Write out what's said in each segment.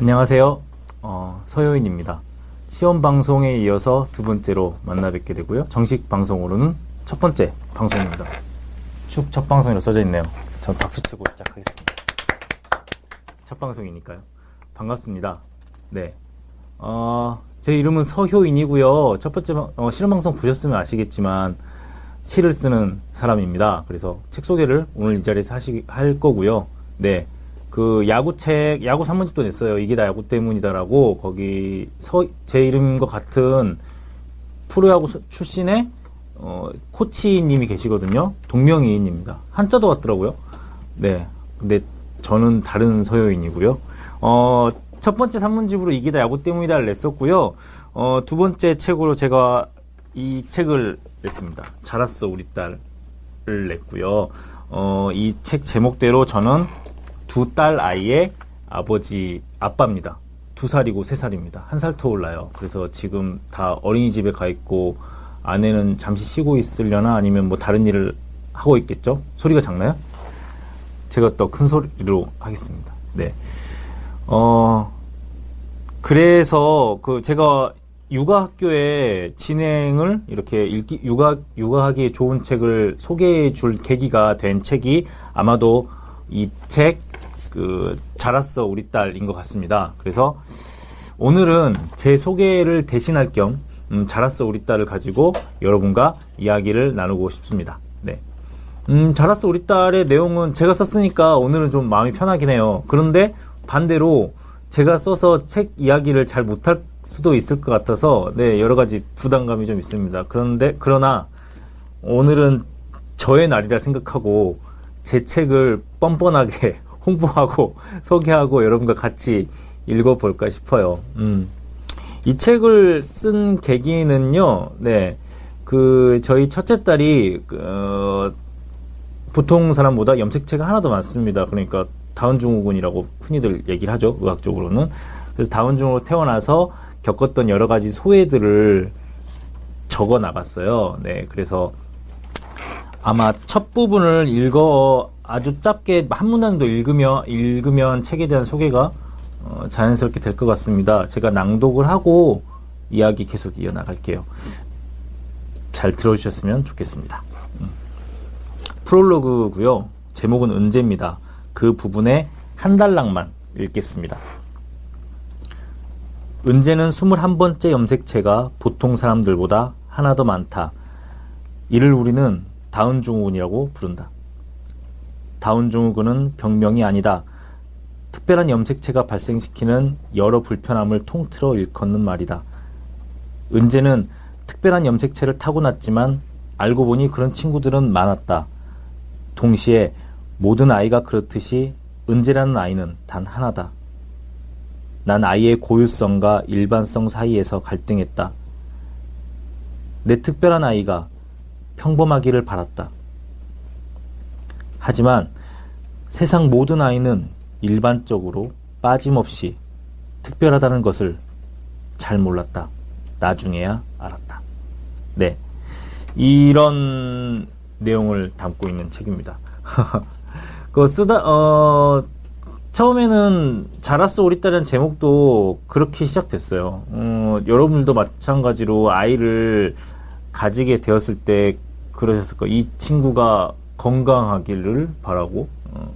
안녕하세요. 어, 서효인입니다. 시험 방송에 이어서 두 번째로 만나 뵙게 되고요. 정식 방송으로는 첫 번째 방송입니다. 쭉 첫 방송이라 써져 있네요. 전 박수 치고 시작하겠습니다. 첫 방송이니까요. 반갑습니다. 네. 어, 제 이름은 서효인이고요. 첫 번째 방- 어, 실험 방송 보셨으면 아시겠지만 시를 쓰는 사람입니다. 그래서 책 소개를 오늘 이 자리에서 하시, 할 거고요. 네. 그 야구책, 야구 산문집도 냈어요. 이게 다 야구 때문이다라고 거기 서, 제 이름과 같은 프로야구 서- 출신의 어, 코치님이 계시거든요. 동명이인입니다. 한자도 같더라고요. 네. 근데 저는 다른 서효인이고요. 어, 첫 번째 산문집으로 이게 다 야구 때문이다를 냈었고요. 어, 두 번째 책으로 제가 이 책을 냈습니다. 자랐어 우리 딸을 냈고요. 어, 이 책 제목대로 저는 두 딸 아이의 아버지 아빠입니다. 두 살이고 세 살입니다. 한 살 터올라요. 그래서 지금 다 어린이집에 가 있고 아내는 잠시 쉬고 있으려나 아니면 뭐 다른 일을 하고 있겠죠? 소리가 작나요? 제가 더 큰 소리로 하겠습니다. 네. 어, 그래서 그 제가 육아 학교의 진행을 이렇게 읽기, 육아, 육아하기에 좋은 책을 소개해 줄 계기가 된 책이 아마도 이 책, 그, 자랐어 우리 딸인 것 같습니다. 그래서 오늘은 제 소개를 대신할 겸, 음, 자랐어 우리 딸을 가지고 여러분과 이야기를 나누고 싶습니다. 네. 음, 자랐어 우리 딸의 내용은 제가 썼으니까 오늘은 좀 마음이 편하긴 해요. 그런데 반대로 제가 써서 책 이야기를 잘 못할 수도 있을 것 같아서 네, 여러 가지 부담감이 좀 있습니다. 그런데 그러나 오늘은 저의 날이라 생각하고 제 책을 뻔뻔하게 홍보하고 소개하고 여러분과 같이 읽어볼까 싶어요. 음. 이 책을 쓴 계기는요, 네, 그 저희 첫째 딸이 어, 보통 사람보다 염색체가 하나 더 많습니다. 그러니까 다운 증후군이라고 흔히들 얘기를 하죠. 의학적으로는. 그래서 다운 증후로 태어나서 겪었던 여러 가지 소외들을 적어 나갔어요. 네. 그래서 아마 첫 부분을 읽어 아주 짧게 한 문단도 읽으면 읽으면 책에 대한 소개가 어, 자연스럽게 될 것 같습니다. 제가 낭독을 하고 이야기 계속 이어나갈게요. 잘 들어주셨으면 좋겠습니다. 프롤로그고요. 제목은 은재입니다. 그 부분에 한 달락만 읽겠습니다. 은재는 21번째 염색체가 보통 사람들보다 하나 더 많다. 이를 우리는 다운 증후군이라고 부른다. 다운 증후군은 병명이 아니다. 특별한 염색체가 발생시키는 여러 불편함을 통틀어 일컫는 말이다. 은재는 특별한 염색체를 타고났지만 알고 보니 그런 친구들은 많았다. 동시에 모든 아이가 그렇듯이 은재라는 아이는 단 하나다. 난 아이의 고유성과 일반성 사이에서 갈등했다. 내 특별한 아이가 평범하기를 바랐다. 하지만 세상 모든 아이는 일반적으로 빠짐없이 특별하다는 것을 잘 몰랐다. 나중에야 알았다. 네. 이런 내용을 담고 있는 책입니다. 그 쓰다, 어, 처음에는 자랐어 우리 딸이라는 제목도 그렇게 시작됐어요. 어, 여러분들도 마찬가지로 아이를 가지게 되었을 때 그러셨을 거예요. 이 친구가 건강하기를 바라고 어,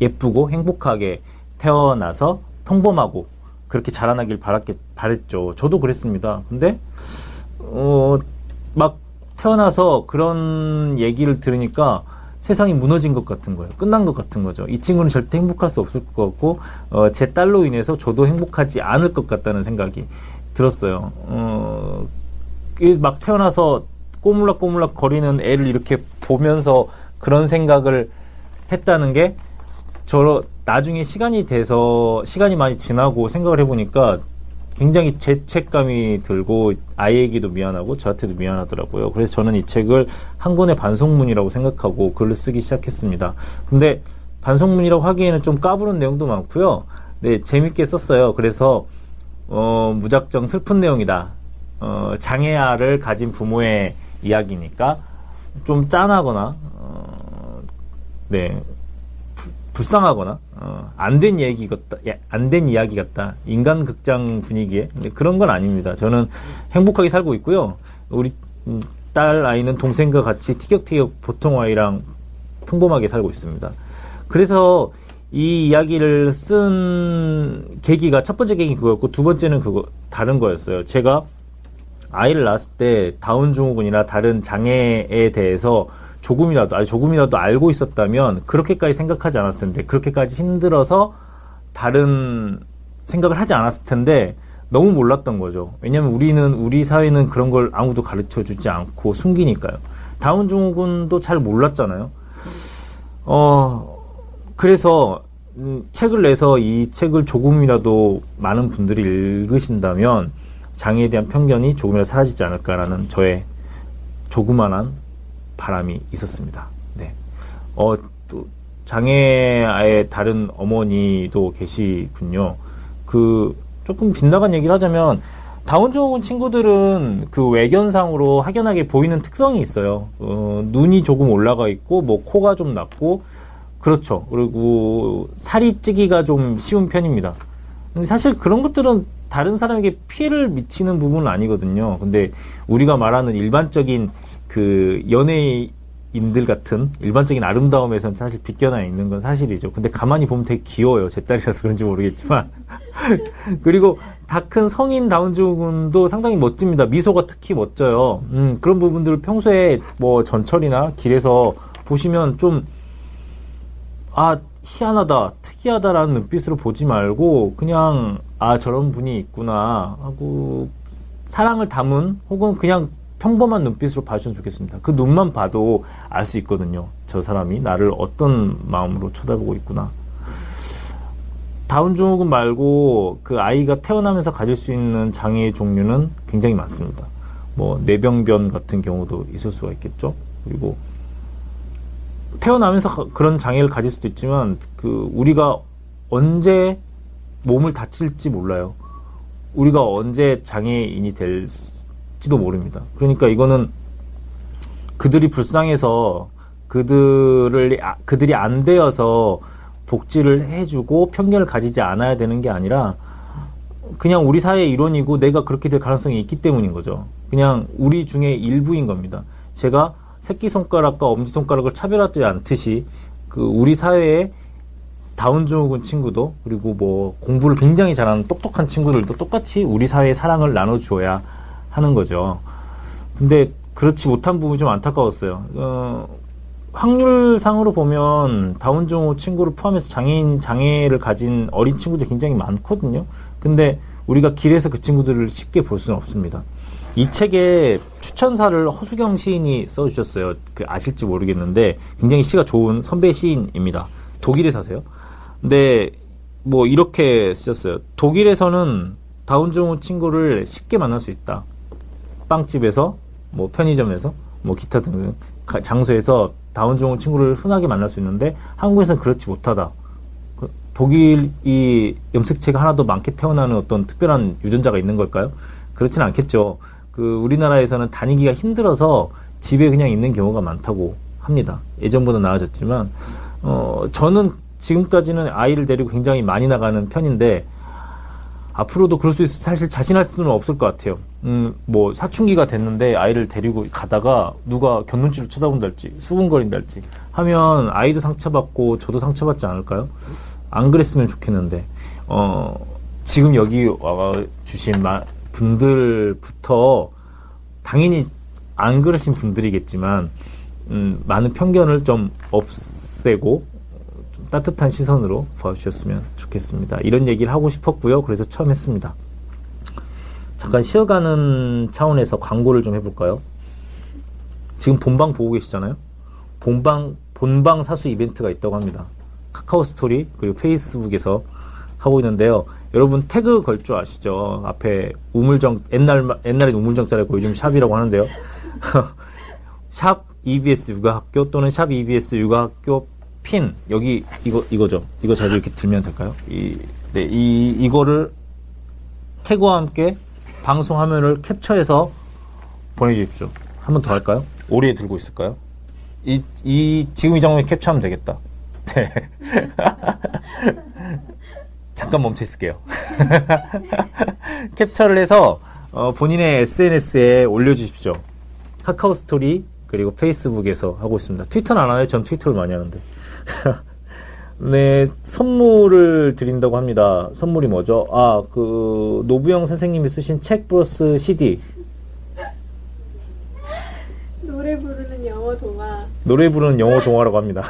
예쁘고 행복하게 태어나서 평범하고 그렇게 자라나길 바랐겠, 바랬죠. 저도 그랬습니다. 근데, 어, 막 태어나서 그런 얘기를 들으니까 세상이 무너진 것 같은 거예요. 끝난 것 같은 거죠. 이 친구는 절대 행복할 수 없을 것 같고, 어, 제 딸로 인해서 저도 행복하지 않을 것 같다는 생각이 들었어요. 어, 막 태어나서 꼬물락꼬물락 거리는 애를 이렇게 보면서 그런 생각을 했다는 게, 저 나중에 시간이 돼서, 시간이 많이 지나고 생각을 해보니까 굉장히 죄책감이 들고 아이에게도 미안하고 저한테도 미안하더라고요. 그래서 저는 이 책을 한 권의 반성문이라고 생각하고 글을 쓰기 시작했습니다. 근데 반성문이라고 하기에는 좀 까부는 내용도 많고요. 네, 재밌게 썼어요. 그래서 어, 무작정 슬픈 내용이다. 어, 장애아를 가진 부모의 이야기니까 좀 짠하거나 어, 네 불쌍하거나 어, 안된 얘기 같다, 예, 안된 이야기 같다. 인간 극장 분위기에 그런 건 아닙니다. 저는 행복하게 살고 있고요. 우리 음, 딸 아이는 동생과 같이 티격태격 보통 아이랑 평범하게 살고 있습니다. 그래서 이 이야기를 쓴 계기가 첫 번째 계기 그거였고 두 번째는 그거 다른 거였어요. 제가 아이를 낳았을 때 다운 증후군이나 다른 장애에 대해서 조금이라도 아니 조금이라도 알고 있었다면 그렇게까지 생각하지 않았을 텐데 그렇게까지 힘들어서 다른 생각을 하지 않았을 텐데 너무 몰랐던 거죠. 왜냐하면 우리는 우리 사회는 그런 걸 아무도 가르쳐 주지 않고 숨기니까요. 다운 증후군도 잘 몰랐잖아요. 어 그래서 음, 책을 내서 이 책을 조금이라도 많은 분들이 읽으신다면 장애에 대한 편견이 조금이라도 사라지지 않을까라는 저의 조그만한 바람이 있었습니다. 네. 어, 또 장애아의 다른 어머니도 계시군요. 그 조금 빗나간 얘기를 하자면 다운 증후군 친구들은 그 외견상으로 확연하게 보이는 특성이 있어요. 어, 눈이 조금 올라가 있고 뭐 코가 좀 낮고 그렇죠. 그리고 살이 찌기가 좀 쉬운 편입니다. 사실 그런 것들은 다른 사람에게 피해를 미치는 부분은 아니거든요. 근데 우리가 말하는 일반적인 그 연예인들 같은 일반적인 아름다움에선 사실 비껴나 있는 건 사실이죠. 근데 가만히 보면 되게 귀여워요. 제 딸이라서 그런지 모르겠지만. 그리고 다 큰 성인 다운증후군도 상당히 멋집니다. 미소가 특히 멋져요. 음, 그런 부분들을 평소에 뭐 전철이나 길에서 보시면 좀, 아, 희한하다, 특이하다라는 눈빛으로 보지 말고, 그냥, 아, 저런 분이 있구나 하고, 사랑을 담은, 혹은 그냥 평범한 눈빛으로 봐주시면 좋겠습니다. 그 눈만 봐도 알 수 있거든요. 저 사람이 나를 어떤 마음으로 쳐다보고 있구나. 다운 증후군 말고 그 아이가 태어나면서 가질 수 있는 장애의 종류는 굉장히 많습니다. 뭐 뇌병변 같은 경우도 있을 수가 있겠죠. 그리고 태어나면서 그런 장애를 가질 수도 있지만 그 우리가 언제 몸을 다칠지 몰라요. 우리가 언제 장애인이 될 지도 모릅니다. 그러니까 이거는 그들이 불쌍해서 그들을 아, 그들이 안 되어서 복지를 해주고 편견을 가지지 않아야 되는 게 아니라 그냥 우리 사회의 일원이고 내가 그렇게 될 가능성이 있기 때문인 거죠. 그냥 우리 중에 일부인 겁니다. 제가 새끼 손가락과 엄지 손가락을 차별하지 않듯이 그 우리 사회에 다운 증후군 친구도 그리고 뭐 공부를 굉장히 잘하는 똑똑한 친구들도 똑같이 우리 사회의 사랑을 나눠주어야 하는 거죠. 근데 그렇지 못한 부분이 좀 안타까웠어요. 어, 확률상으로 보면 다운증후 친구를 포함해서 장애인 장애를 가진 어린 친구들이 굉장히 많거든요. 근데 우리가 길에서 그 친구들을 쉽게 볼 수는 없습니다. 이 책에 추천사를 허수경 시인이 써주셨어요. 그 아실지 모르겠는데 굉장히 시가 좋은 선배 시인입니다. 독일에 사세요. 근데 뭐 이렇게 쓰셨어요. 독일에서는 다운증후 친구를 쉽게 만날 수 있다. 빵집에서 뭐 편의점에서 뭐 기타 등 장소에서 다운증후 친구를 흔하게 만날 수 있는데 한국에서는 그렇지 못하다. 그 독일이 염색체가 하나도 많게 태어나는 어떤 특별한 유전자가 있는 걸까요? 그렇지는 않겠죠. 그 우리나라에서는 다니기가 힘들어서 집에 그냥 있는 경우가 많다고 합니다. 예전보다 나아졌지만 어 저는 지금까지는 아이를 데리고 굉장히 많이 나가는 편인데 앞으로도 그럴 수 있어 사실 자신할 수는 없을 것 같아요. 음, 뭐 사춘기가 됐는데 아이를 데리고 가다가 누가 곁눈질을 쳐다본달지 수군거린달지 하면 아이도 상처받고 저도 상처받지 않을까요? 안 그랬으면 좋겠는데 어 지금 여기 와 주신 분들부터 당연히 안 그러신 분들이겠지만 음, 많은 편견을 좀 없애고 좀 따뜻한 시선으로 봐주셨으면 좋겠습니다. 이런 얘기를 하고 싶었고요. 그래서 처음 했습니다. 잠깐 쉬어가는 차원에서 광고를 좀 해볼까요? 지금 본방 보고 계시잖아요. 본방 본방 사수 이벤트가 있다고 합니다. 카카오 스토리 그리고 페이스북에서 하고 있는데요. 여러분 태그 걸 줄 아시죠? 앞에 우물정 옛날 옛날에 우물정자라고 요즘 샵이라고 하는데요. 샵 EBS 육아학교 또는 샵 EBS 육아학교 핀 여기 이거 이거죠. 이거 잘 이렇게 들면 될까요? 이 네, 이 이거를 태그와 함께 방송 화면을 캡처해서 보내주십시오. 한 번 더 할까요? 오리에 들고 있을까요? 이, 이, 지금 이 장면 캡처하면 되겠다. 네. 잠깐 멈춰 있을게요. 캡처를 해서 어, 본인의 SNS에 올려주십시오. 카카오 스토리 그리고 페이스북에서 하고 있습니다. 트위터는 안 해요. 전 트위터를 많이 하는데. 네, 선물을 드린다고 합니다. 선물이 뭐죠? 아, 그 노부영 선생님이 쓰신 책 플러스 CD. 노래 부르는 영어 동화. 노래 부르는 영어 동화라고 합니다.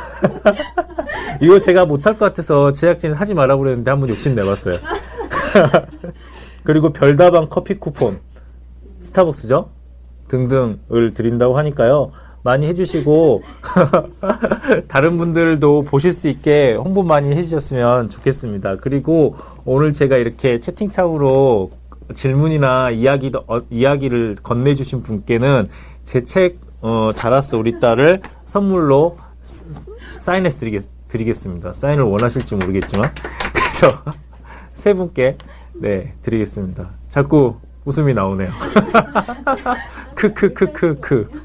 이거 제가 못할 것 같아서 제작진 하지 말라고 그랬는데 한번 욕심 내봤어요. 그리고 별다방 커피 쿠폰, 스타벅스죠? 등등을 드린다고 하니까요. 많이 해주시고, 다른 분들도 보실 수 있게 홍보 많이 해주셨으면 좋겠습니다. 그리고 오늘 제가 이렇게 채팅창으로 질문이나 이야기, 어, 이야기를 건네주신 분께는 제 책, 어, 자랐어, 우리 딸을 선물로 사인해서 드리겠, 드리겠습니다. 사인을 원하실지 모르겠지만. 그래서 세 분께, 네, 드리겠습니다. 자꾸 웃음이 나오네요. 크크크크크.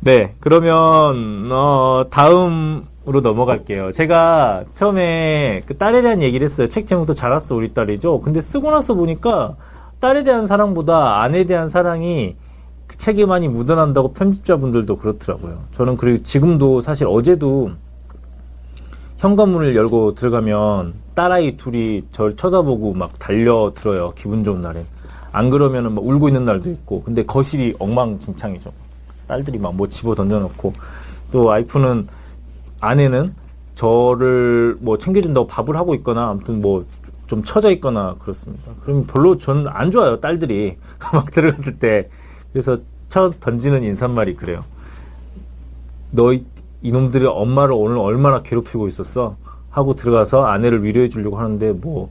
네, 그러면 어, 다음으로 넘어갈게요. 제가 처음에 그 딸에 대한 얘기를 했어요. 책 제목도 자랐어 우리 딸이죠. 근데 쓰고 나서 보니까 딸에 대한 사랑보다 아내에 대한 사랑이 그 책에 많이 묻어난다고 편집자분들도 그렇더라고요. 저는 그리고 지금도 사실 어제도 현관문을 열고 들어가면 딸아이 둘이 저를 쳐다보고 막 달려들어요. 기분 좋은 날엔. 안 그러면은 막 울고 있는 날도 있고. 근데 거실이 엉망진창이죠. 딸들이 막 뭐 집어 던져놓고. 또 와이프는, 아내는 저를 뭐 챙겨준다고 밥을 하고 있거나 아무튼 뭐 좀 처져 있거나 그렇습니다. 그럼 별로 전안 좋아요. 딸들이 막 들어갔을 때. 그래서 쳐 던지는 인사말이 그래요. 너 이놈들이 엄마를 오늘 얼마나 괴롭히고 있었어? 하고 들어가서 아내를 위로해 주려고 하는데 뭐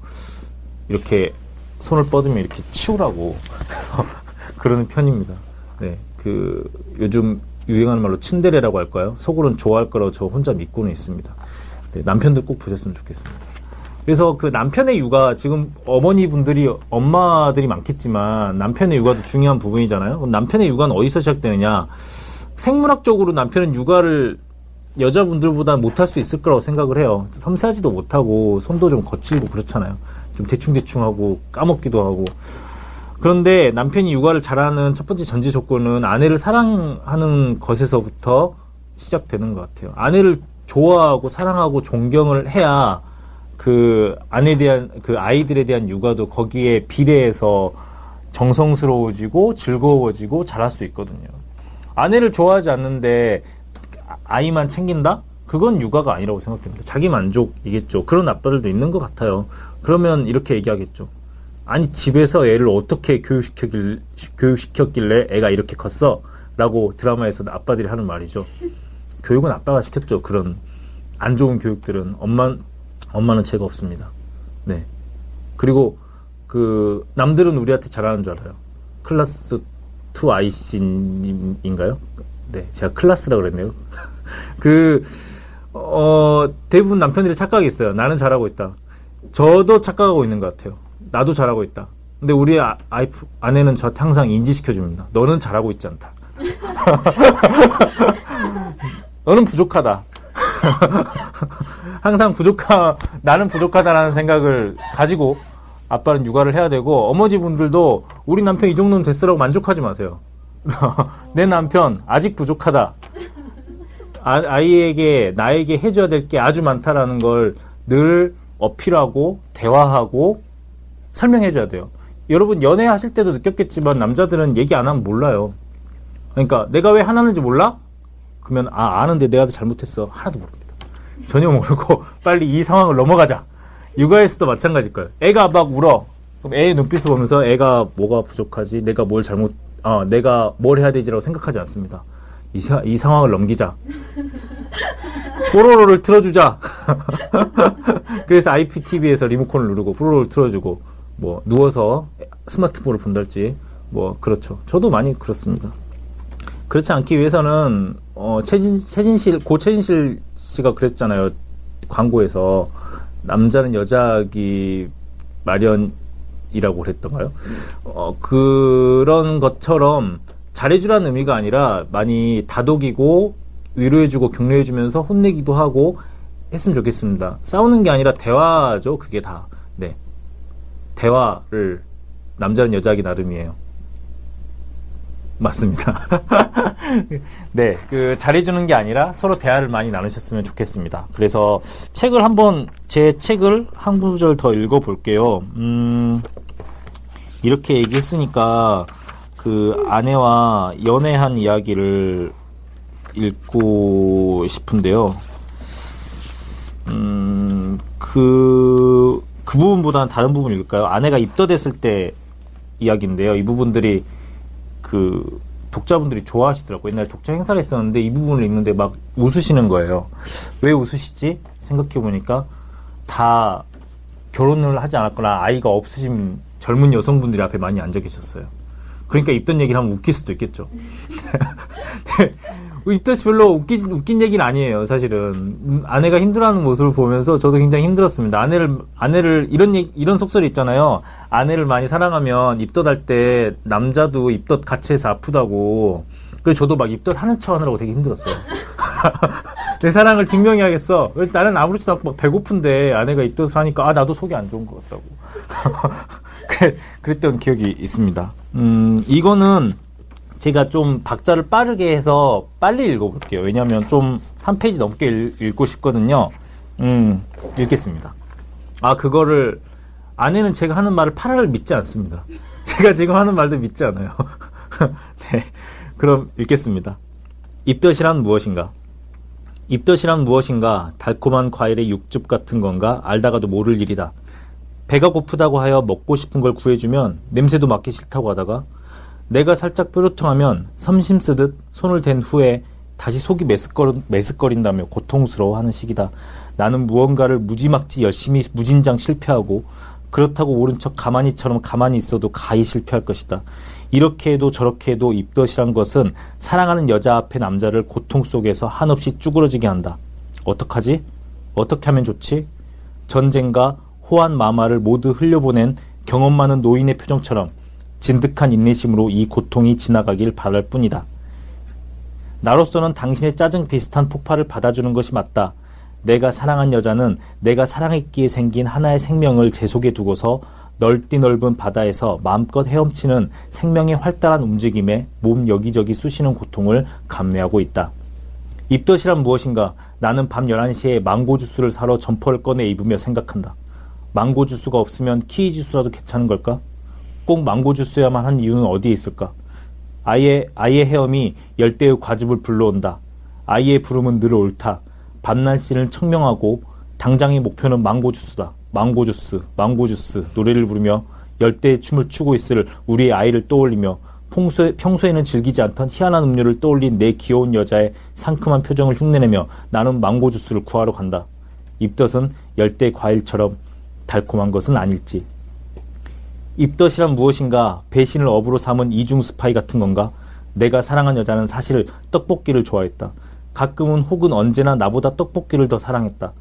이렇게 손을 뻗으면 이렇게 치우라고 그러는 편입니다. 네, 그 요즘 유행하는 말로 츤데레라고 할까요? 속으로는 좋아할 거라고 저 혼자 믿고는 있습니다. 네, 남편들 꼭 보셨으면 좋겠습니다. 그래서 그 남편의 육아 지금 어머니 분들이 엄마들이 많겠지만 남편의 육아도 중요한 부분이잖아요. 남편의 육아는 어디서 시작되느냐? 생물학적으로 남편은 육아를 여자분들보다 못할 수 있을 거라고 생각을 해요. 섬세하지도 못하고 손도 좀 거칠고 그렇잖아요. 좀 대충대충 하고 까먹기도 하고. 그런데 남편이 육아를 잘하는 첫 번째 전제 조건은 아내를 사랑하는 것에서부터 시작되는 것 같아요. 아내를 좋아하고 사랑하고 존경을 해야 그 아내에 대한 그 아이들에 대한 육아도 거기에 비례해서 정성스러워지고 즐거워지고 잘할 수 있거든요. 아내를 좋아하지 않는데 아이만 챙긴다? 그건 육아가 아니라고 생각됩니다. 자기 만족이겠죠. 그런 아빠들도 있는 것 같아요. 그러면 이렇게 얘기하겠죠. 아니 집에서 애를 어떻게 교육시켰길, 교육시켰길래 애가 이렇게 컸어? 라고 드라마에서 아빠들이 하는 말이죠. 교육은 아빠가 시켰죠. 그런 안 좋은 교육들은 엄마 엄마는 죄가 없습니다. 네. 그리고 그 남들은 우리한테 잘하는 줄 알아요. 클라스 2 아이씨님인가요? 네, 제가 클라스라 그랬네요. 그, 어, 대부분 남편들이 착각이 있어요. 나는 잘하고 있다. 저도 착각하고 있는 것 같아요. 나도 잘하고 있다. 근데 우리 아, 아이프, 아내는 저한테 항상 인지시켜줍니다. 너는 잘하고 있지 않다. 너는 부족하다. 항상 부족하, 나는 부족하다라는 생각을 가지고 아빠는 육아를 해야 되고, 어머니 분들도 우리 남편 이 정도는 됐으라고 만족하지 마세요. 내 남편 아직 부족하다. 아, 이에게 나에게 해줘야 될 게 아주 많다라는 걸 늘 어필하고 대화하고 설명해줘야 돼요. 여러분 연애하실 때도 느꼈겠지만 남자들은 얘기 안 하면 몰라요. 그러니까 내가 왜 화나는지 몰라? 그러면 아 아는데 내가 더 잘못했어 하나도 모릅니다. 전혀 모르고 빨리 이 상황을 넘어가자. 육아에서도 마찬가지일 거예요. 애가 막 울어. 그럼 애의 눈빛을 보면서 애가 뭐가 부족하지? 내가 뭘 잘못, 아, 내가 뭘 해야 되지라고 생각하지 않습니다. 이, 사- 이 상황을 넘기자. 뽀로로를 틀어주자. 그래서 IPTV에서 리모컨을 누르고 뽀로로를 틀어주고, 뭐, 누워서 스마트폰을 본달지, 뭐, 그렇죠. 저도 많이 그렇습니다. 그렇지 않기 위해서는, 어, 최진, 최진실, 고 최진실 씨가 그랬잖아요. 광고에서. 남자는 여자기 마련이라고 그랬던가요? 어, 그런 것처럼 잘해주라는 의미가 아니라 많이 다독이고 위로해주고 격려해주면서 혼내기도 하고 했으면 좋겠습니다. 싸우는 게 아니라 대화죠. 그게 다. 네. 대화를 남자는 여자하기 나름이에요. 맞습니다. 네, 그 잘해주는 게 아니라 서로 대화를 많이 나누셨으면 좋겠습니다. 그래서 책을 한번 제 책을 한 구절 더 읽어볼게요. 음, 이렇게 얘기했으니까 그 아내와 연애한 이야기를 읽고 싶은데요. 음, 그, 그 부분보다는 다른 부분 읽을까요? 아내가 입덧했을 때 이야기인데요. 이 부분들이 그 독자분들이 좋아하시더라고요. 옛날에 독자 행사를 했었는데 이 부분을 읽는데 막 웃으시는 거예요. 왜 웃으시지? 생각해 보니까 다 결혼을 하지 않았거나 아이가 없으신 젊은 여성분들이 앞에 많이 앉아 계셨어요. 그러니까 입던 얘기를 하면 웃길 수도 있겠죠. 네. 입덧이 별로 웃긴, 웃긴 얘기는 아니에요, 사실은. 음, 아내가 힘들어하는 모습을 보면서 저도 굉장히 힘들었습니다. 아내를, 아내를, 이런, 얘기- 이런 속설이 있잖아요. 아내를 많이 사랑하면 입덧할 때 남자도 입덧 같이 해서 아프다고. 그래서 저도 막 입덧 하는 척 하느라고 되게 힘들었어요. 내 사랑을 증명해야겠어. 왜 나는 아무렇지도 않고 막 배고픈데 아내가 입덧을 하니까 아, 나도 속이 안 좋은 것 같다고. 그랬던 기억이 있습니다. 음, 이거는 제가 좀 박자를 빠르게 해서 빨리 읽어볼게요. 왜냐하면 좀 한 페이지 넘게 읽, 읽고 싶거든요. 음, 읽겠습니다. 아, 그거를, 아내는 제가 하는 말을 파라를 믿지 않습니다. 제가 지금 하는 말도 믿지 않아요. 네. 그럼 읽겠습니다. 입덧이란 무엇인가? 입덧이란 무엇인가? 달콤한 과일의 육즙 같은 건가? 알다가도 모를 일이다. 배가 고프다고 하여 먹고 싶은 걸 구해주면 냄새도 맡기 싫다고 하다가 내가 살짝 뾰루통하면 섬심 쓰듯 손을 댄 후에 다시 속이 메스꺼, 메스꺼린다며 고통스러워하는 시기다. 나는 무언가를 무지막지 열심히 무진장 실패하고 그렇다고 옳은 척 가만히처럼 가만히 있어도 가히 실패할 것이다. 이렇게 해도 저렇게 해도 입덧이란 것은 사랑하는 여자 앞에 남자를 고통 속에서 한없이 쭈그러지게 한다. 어떡하지? 어떻게 하면 좋지? 전쟁과 호환 마마를 모두 흘려보낸 경험 많은 노인의 표정처럼 진득한 인내심으로 이 고통이 지나가길 바랄 뿐이다. 나로서는 당신의 짜증 비슷한 폭발을 받아주는 것이 맞다. 내가 사랑한 여자는 내가 사랑했기에 생긴 하나의 생명을 제 속에 두고서 넓디 넓은 바다에서 마음껏 헤엄치는 생명의 활달한 움직임에 몸 여기저기 쑤시는 고통을 감내하고 있다. 입덧이란 무엇인가? 나는 밤 11시에 망고 주스를 사러 점퍼를 꺼내 입으며 생각한다. 망고 주스가 없으면 키위 주스라도 괜찮은 걸까? 꼭 망고 주스야만 한 이유는 어디에 있을까? 아이의, 아이의 헤엄이 열대의 과즙을 불러온다. 아이의 부름은 늘 옳다. 밤 날씨는 청명하고 당장의 목표는 망고 주스다. 망고 주스, 망고 주스 노래를 부르며 열대의 춤을 추고 있을 우리의 아이를 떠올리며 평소에, 평소에는 즐기지 않던 희한한 음료를 떠올린 내 귀여운 여자의 상큼한 표정을 흉내내며 나는 망고 주스를 구하러 간다. 입덧은 열대 과일처럼 달콤한 것은 아닐지. 입덧이란 무엇인가? 배신을 업으로 삼은 이중 스파이 같은 건가? 내가 사랑한 여자는 사실 떡볶이를 좋아했다. 가끔은 혹은 언제나 나보다 떡볶이를 더 사랑했다.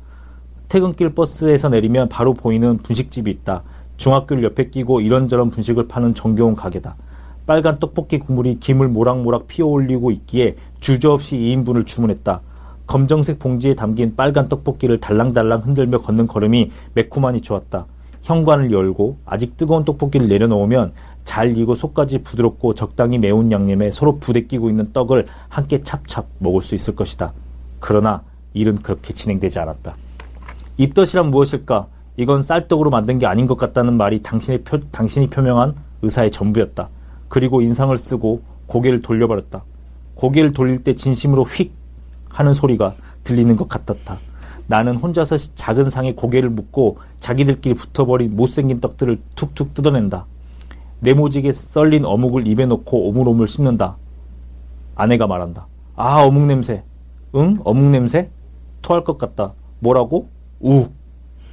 퇴근길 버스에서 내리면 바로 보이는 분식집이 있다. 중학교를 옆에 끼고 이런저런 분식을 파는 정겨운 가게다. 빨간 떡볶이 국물이 김을 모락모락 피어올리고 있기에 주저없이 2인분을 주문했다. 검정색 봉지에 담긴 빨간 떡볶이를 달랑달랑 흔들며 걷는 걸음이 매콤하니 좋았다. 현관을 열고 아직 뜨거운 떡볶이를 내려놓으면 잘 익고 속까지 부드럽고 적당히 매운 양념에 서로 부대끼고 있는 떡을 함께 찹찹 먹을 수 있을 것이다. 그러나 일은 그렇게 진행되지 않았다. 입덧이란 무엇일까? 이건 쌀떡으로 만든 게 아닌 것 같다는 말이 당신의 표, 당신이 표명한 의사의 전부였다. 그리고 인상을 쓰고 고개를 돌려버렸다. 고개를 돌릴 때 진심으로 휙 하는 소리가 들리는 것 같았다. 나는 혼자서 작은 상에 고개를 묻고 자기들끼리 붙어버린 못생긴 떡들을 툭툭 뜯어낸다. 네모지게 썰린 어묵을 입에 넣고 오물오물 씹는다. 아내가 말한다. 아, 어묵 냄새. 응? 어묵 냄새? 토할 것 같다. 뭐라고? 우욱.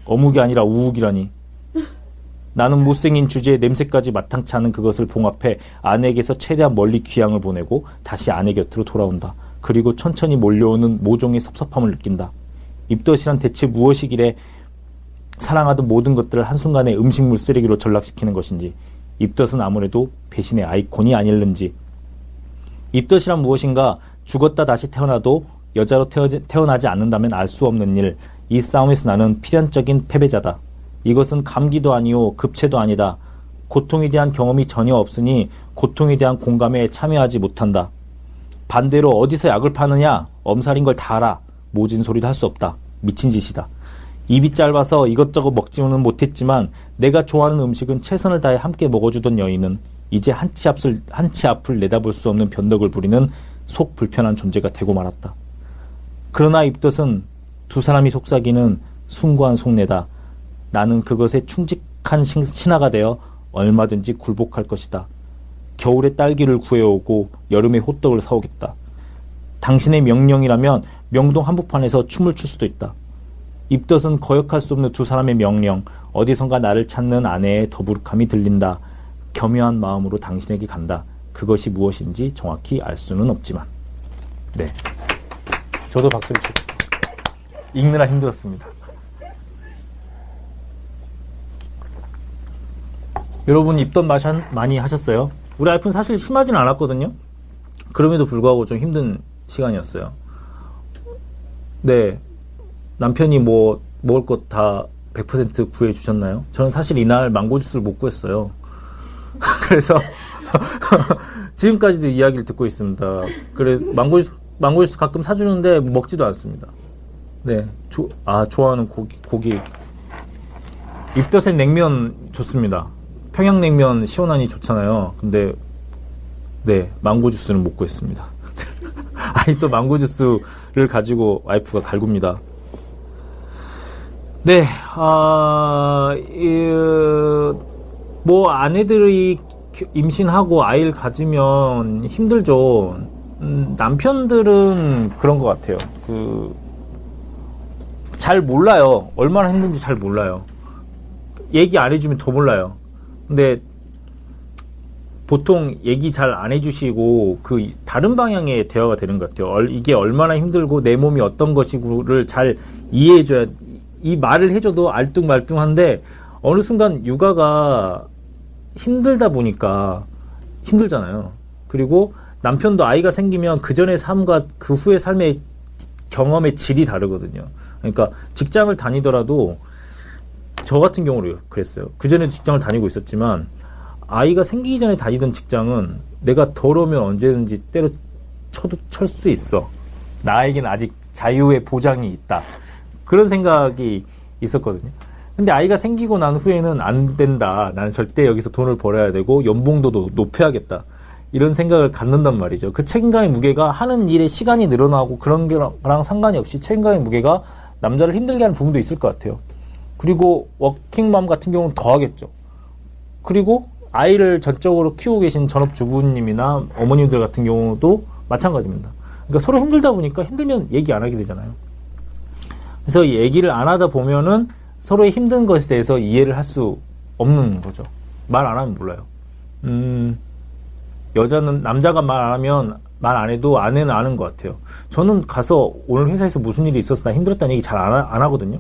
어묵이 아니라 우욱이라니. 나는 못생긴 주제에 냄새까지 마땅치 않은 그것을 봉합해 아내에게서 최대한 멀리 귀향을 보내고 다시 아내 곁으로 돌아온다. 그리고 천천히 몰려오는 모종의 섭섭함을 느낀다. 입덧이란 대체 무엇이길래 사랑하던 모든 것들을 한순간에 음식물 쓰레기로 전락시키는 것인지 입덧은 아무래도 배신의 아이콘이 아닐는지 입덧이란 무엇인가 죽었다 다시 태어나도 여자로 태어나지 않는다면 알 수 없는 일. 이 싸움에서 나는 필연적인 패배자다. 이것은 감기도 아니오 급체도 아니다. 고통에 대한 경험이 전혀 없으니 고통에 대한 공감에 참여하지 못한다. 반대로 어디서 약을 파느냐? 엄살인 걸 다 알아. 모진 소리도 할 수 없다. 미친 짓이다. 입이 짧아서 이것저것 먹지는 못했지만 내가 좋아하는 음식은 최선을 다해 함께 먹어주던 여인은 이제 한치 앞을, 한치 앞을 내다볼 수 없는 변덕을 부리는 속 불편한 존재가 되고 말았다. 그러나 입덧은 두 사람이 속삭이는 숭고한 속내다. 나는 그것에 충직한 신하가 되어 얼마든지 굴복할 것이다. 겨울에 딸기를 구해오고 여름에 호떡을 사오겠다. 당신의 명령이라면 명동 한복판에서 춤을 출 수도 있다. 입덧은 거역할 수 없는 두 사람의 명령, 어디선가 나를 찾는 아내의 더부룩함이 들린다. 겸허한 마음으로 당신에게 간다. 그것이 무엇인지 정확히 알 수는 없지만. 네. 저도 박수를 쳤습니다. 읽느라 힘들었습니다. 여러분 입덧 많이 하셨어요? 우리 와이프는 사실 심하진 않았거든요. 그럼에도 불구하고 좀 힘든 시간이었어요. 네. 남편이 뭐 먹을 것 다 100% 구해 주셨나요? 저는 사실 이날 망고 주스를 못 구했어요. 그래서 지금까지도 이야기를 듣고 있습니다. 그래서 망고 주스, 망고 주스 가끔 사주는데 먹지도 않습니다. 네, 조, 아 좋아하는 고기 고기 입덧엔 냉면 좋습니다. 평양냉면 시원하니 좋잖아요. 근데 네 망고 주스는 못 구했습니다. 아니 또 망고 주스 를 가지고 와이프가 갈굽니다. 네, 아, 이, 뭐 아내들이 임신하고 아이를 가지면 힘들죠. 음, 남편들은 그런 것 같아요. 그, 잘 몰라요. 얼마나 힘든지 잘 몰라요. 얘기 안 해주면 더 몰라요. 근데 보통 얘기 잘 안 해주시고 그 다른 방향의 대화가 되는 것 같아요. 이게 얼마나 힘들고 내 몸이 어떤 것이고를 잘 이해해줘야 이 말을 해줘도 알뚱말뚱한데 어느 순간 육아가 힘들다 보니까 힘들잖아요. 그리고 남편도 아이가 생기면 그 전의 삶과 그 후의 삶의 경험의 질이 다르거든요. 그러니까 직장을 다니더라도 저 같은 경우로 그랬어요. 그 전에 직장을 다니고 있었지만 아이가 생기기 전에 다니던 직장은 내가 더러우면 언제든지 때려 쳐도 칠수 있어. 나에게는 아직 자유의 보장이 있다. 그런 생각이 있었거든요. 근데 아이가 생기고 난 후에는 안 된다. 나는 절대 여기서 돈을 벌어야 되고 연봉도 높여야겠다. 이런 생각을 갖는단 말이죠. 그 책임감의 무게가 하는 일에 시간이 늘어나고 그런 거랑 상관이 없이 책임감의 무게가 남자를 힘들게 하는 부분도 있을 것 같아요. 그리고 워킹맘 같은 경우는 더 하겠죠. 그리고 아이를 전적으로 키우고 계신 전업주부님이나 어머님들 같은 경우도 마찬가지입니다. 그러니까 서로 힘들다 보니까 힘들면 얘기 안 하게 되잖아요. 그래서 얘기를 안 하다 보면은 서로의 힘든 것에 대해서 이해를 할 수 없는 거죠. 말 안 하면 몰라요. 음, 여자는, 남자가 말 안 하면 말 안 해도 아내는 아는 것 같아요. 저는 가서 오늘 회사에서 무슨 일이 있어서 나 힘들었다는 얘기 잘안 안 하거든요.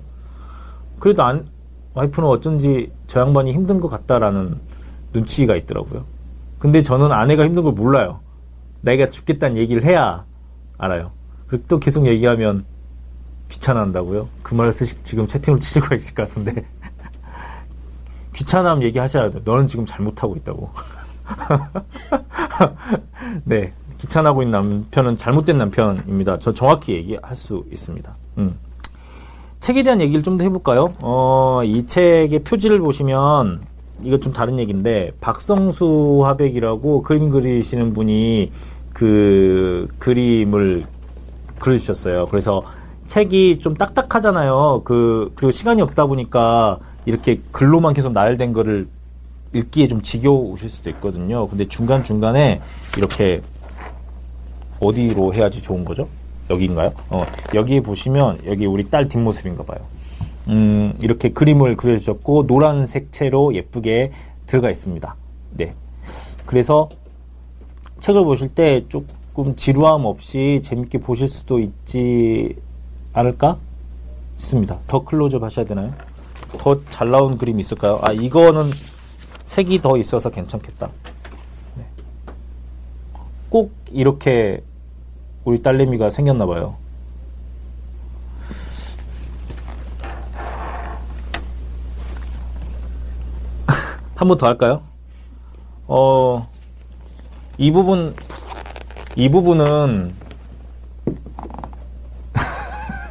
그래도 안, 와이프는 어쩐지 저 양반이 힘든 것 같다라는 눈치가 있더라고요. 근데 저는 아내가 힘든 걸 몰라요. 내가 죽겠다는 얘기를 해야 알아요. 그리고 또 계속 얘기하면 귀찮아한다고요? 그 말을 쓰시, 지금 채팅으로 치실 거 있을 것 같은데. 귀찮음 얘기하셔야 돼. 너는 지금 잘못하고 있다고. 네. 귀찮아하고 있는 남편은 잘못된 남편입니다. 저 정확히 얘기할 수 있습니다. 음. 책에 대한 얘기를 좀 더 해볼까요? 어, 이 책의 표지를 보시면 이거 좀 다른 얘기인데 박성수 화백이라고 그림 그리시는 분이 그 그림을 그려주셨어요. 그래서 책이 좀 딱딱하잖아요. 그 그리고 시간이 없다 보니까 이렇게 글로만 계속 나열된 거를 읽기에 좀 지겨우실 수도 있거든요. 근데 중간 중간에 이렇게 어디로 해야지 좋은 거죠? 여기인가요? 어, 여기에 보시면 여기 우리 딸 뒷모습인가 봐요. 음, 이렇게 그림을 그려주셨고 노란 색 채로 예쁘게 들어가 있습니다. 네. 그래서 책을 보실 때 조금 지루함 없이 재밌게 보실 수도 있지 않을까 싶습니다. 더 클로즈업 하셔야 되나요? 더 잘 나온 그림 있을까요? 아 이거는 색이 더 있어서 괜찮겠다. 네. 꼭 이렇게 우리 딸내미가 생겼나 봐요. 한 번 더 할까요? 어, 이 부분, 이 부분은,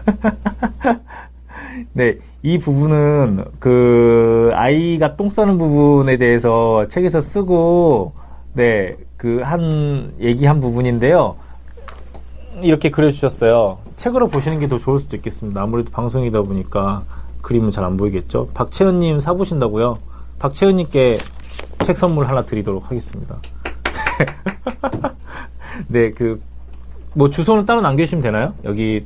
네, 이 부분은 그 아이가 똥 싸는 부분에 대해서 책에서 쓰고, 네, 그 한 얘기한 부분인데요. 이렇게 그려주셨어요. 책으로 보시는 게 더 좋을 수도 있겠습니다. 아무래도 방송이다 보니까 그림은 잘 안 보이겠죠. 박채연님 사보신다고요? 박채연님께 책 선물 하나 드리도록 하겠습니다. 네, 그, 뭐 주소는 따로 남겨주시면 되나요? 여기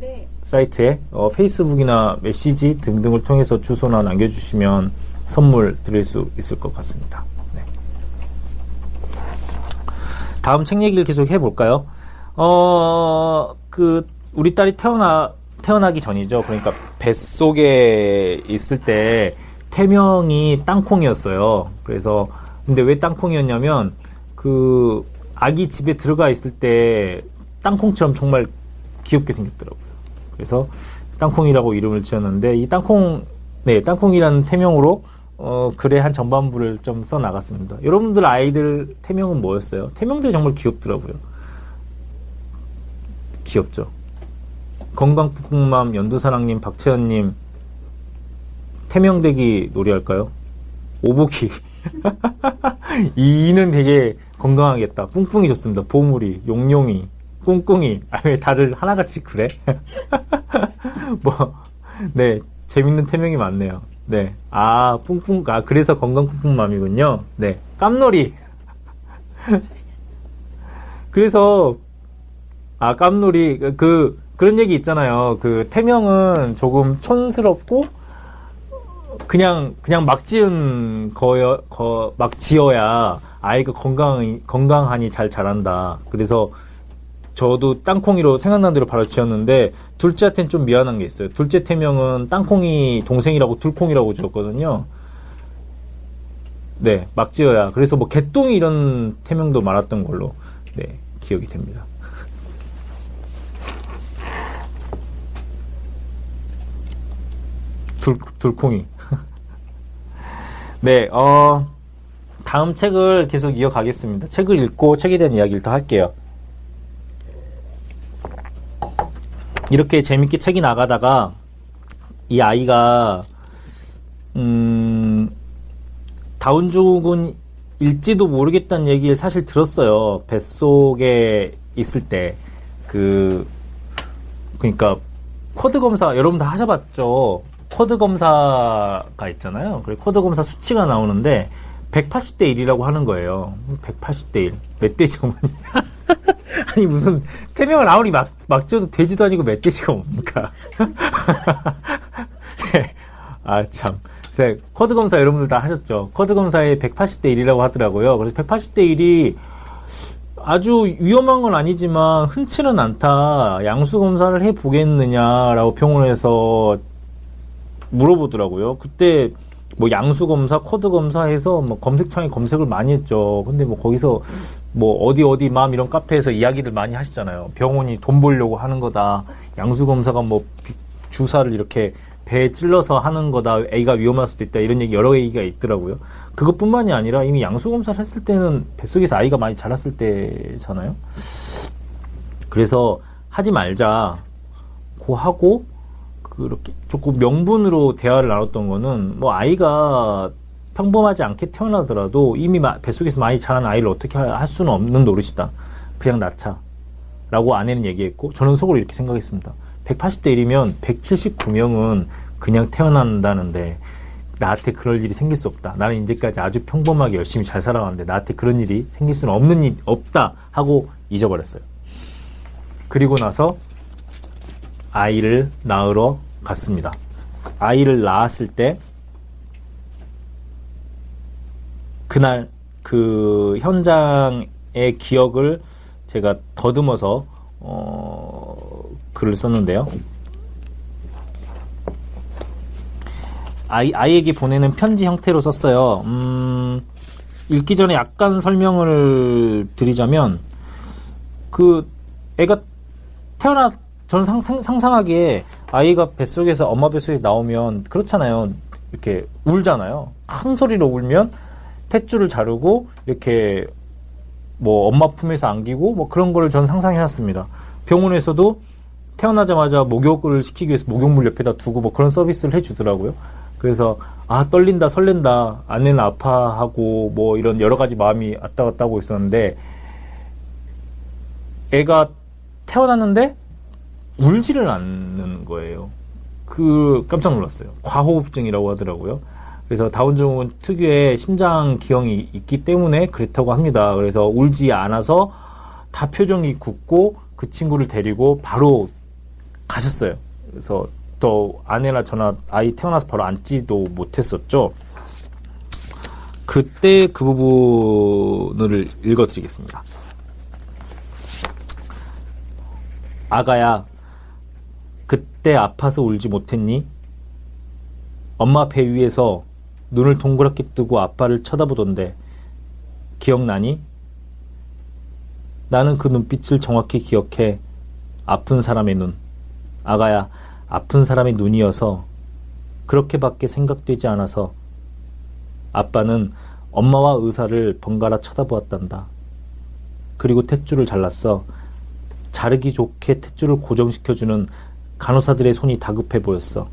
네. 사이트에 어, 페이스북이나 메시지 등등을 통해서 주소나 남겨주시면 선물 드릴 수 있을 것 같습니다. 네. 다음 책 얘기를 계속 해볼까요? 어, 그, 우리 딸이 태어나, 태어나기 전이죠. 그러니까 뱃속에 있을 때 태명이 땅콩이었어요. 그래서, 근데 왜 땅콩이었냐면, 그, 아기 집에 들어가 있을 때 땅콩처럼 정말 귀엽게 생겼더라고요. 그래서 땅콩이라고 이름을 지었는데, 이 땅콩, 네, 땅콩이라는 태명으로 어, 글의 한 전반부를 좀 써 나갔습니다. 여러분들 아이들 태명은 뭐였어요? 태명들이 정말 귀엽더라고요. 귀엽죠. 건강푸풍맘, 연두사랑님, 박채연님, 태명대기 놀이할까요? 오보기. 이는 되게 건강하겠다. 뿡뿡이 좋습니다. 보물이, 용용이, 꿍꿍이. 아, 왜 다들 하나같이 그래? 뭐, 네, 재밌는 태명이 많네요. 네. 아, 뿡뿡, 아, 그래서 건강푸풍맘이군요. 네. 깜놀이. 그래서 아, 깜놀이, 그, 그런 얘기 있잖아요. 그, 태명은 조금 촌스럽고, 그냥, 그냥 막 지은 거여, 거, 막 지어야 아이가 건강, 건강하니 잘 자란다. 그래서 저도 땅콩이로 생각난 대로 바로 지었는데, 둘째한테는 좀 미안한 게 있어요. 둘째 태명은 땅콩이 동생이라고 둘콩이라고 지었거든요. 네, 막 지어야. 그래서 뭐 개똥이 이런 태명도 많았던 걸로, 네, 기억이 됩니다. 둘, 둘콩이. 네, 어, 다음 책을 계속 이어가겠습니다. 책을 읽고 책에 대한 이야기를 더 할게요. 이렇게 재밌게 책이 나가다가 이 아이가 음, 다운증후군 일지도 모르겠다는 얘기를 사실 들었어요. 뱃속에 있을 때. 그, 그니까, quad 검사, 여러분 다 하셔봤죠? quad 검사가 있잖아요. 그래 quad 검사 수치가 나오는데 180대 1이라고 하는 거예요. 180대 1. 멧돼지가 뭐냐. 아니 무슨 태명을 아무리 막, 막 지어도 돼지도 아니고 멧돼지가 뭡니까? 네. 아 참. quad 검사 여러분들 다 하셨죠. quad 검사에 180대 1이라고 하더라고요. 그래서 180대 1이 아주 위험한 건 아니지만 흔치는 않다. 양수 검사를 해 보겠느냐라고 병원에서 물어보더라고요. 그때 뭐 양수 검사, quad 검사해서 뭐 검색창에 검색을 많이 했죠. 근데 뭐 거기서 뭐 어디 어디 맘 이런 카페에서 이야기를 많이 하시잖아요. 병원이 돈 벌려고 하는 거다. 양수 검사가 뭐 주사를 이렇게 배에 찔러서 하는 거다. 애가 위험할 수도 있다. 이런 얘기 여러 얘기가 있더라고요. 그것뿐만이 아니라 이미 양수 검사를 했을 때는 뱃속에서 아이가 많이 자랐을 때잖아요. 그래서 하지 말자. 고 하고 그렇게 조금 명분으로 대화를 나눴던 거는 뭐 아이가 평범하지 않게 태어나더라도 이미 뱃속에서 많이 자란 아이를 어떻게 할 수는 없는 노릇이다. 그냥 낳자. 라고 아내는 얘기했고 저는 속으로 이렇게 생각했습니다. 180대 1이면 179명은 그냥 태어난다는데 나한테 그럴 일이 생길 수 없다. 나는 이제까지 아주 평범하게 열심히 잘 살아왔는데 나한테 그런 일이 생길 수는 없는 일 없다 하고 잊어버렸어요. 그리고 나서 아이를 낳으러 갔습니다. 아이를 낳았을 때 그날 그 현장의 기억을 제가 더듬어서 어, 글을 썼는데요. 아이, 아이에게 보내는 편지 형태로 썼어요. 음, 읽기 전에 약간 설명을 드리자면, 그, 애가 태어나, 저는 상, 상, 상상하기에 아이가 뱃속에서, 엄마 뱃속에서 나오면, 그렇잖아요. 이렇게 울잖아요. 큰 소리로 울면, 탯줄을 자르고, 이렇게, 뭐, 엄마 품에서 안기고, 뭐 그런 거를 전 상상해놨습니다. 병원에서도 태어나자마자 목욕을 시키기 위해서 목욕물 옆에다 두고 뭐 그런 서비스를 해주더라고요. 그래서 아 떨린다 설렌다 아내는 아파하고 뭐 이런 여러 가지 마음이 왔다 갔다 하고 있었는데 애가 태어났는데 울지를 않는 거예요. 그 깜짝 놀랐어요. 과호흡증이라고 하더라고요. 그래서 다운증후군 특유의 심장 기형이 있기 때문에 그렇다고 합니다. 그래서 울지 않아서 다 표정이 굳고 그 친구를 데리고 바로 가셨어요. 그래서 또 아내나 저나 아이 태어나서 바로 앉지도 못했었죠. 그때 그 부분을 읽어드리겠습니다. 아가야, 그때 아파서 울지 못했니? 엄마 배 위에서 눈을 동그랗게 뜨고 아빠를 쳐다보던데 기억나니? 나는 그 눈빛을 정확히 기억해. 아픈 사람의 눈. 아가야, 아픈 사람의 눈이어서 그렇게밖에 생각되지 않아서 아빠는 엄마와 의사를 번갈아 쳐다보았단다. 그리고 탯줄을 잘랐어. 자르기 좋게 탯줄을 고정시켜주는 간호사들의 손이 다급해 보였어.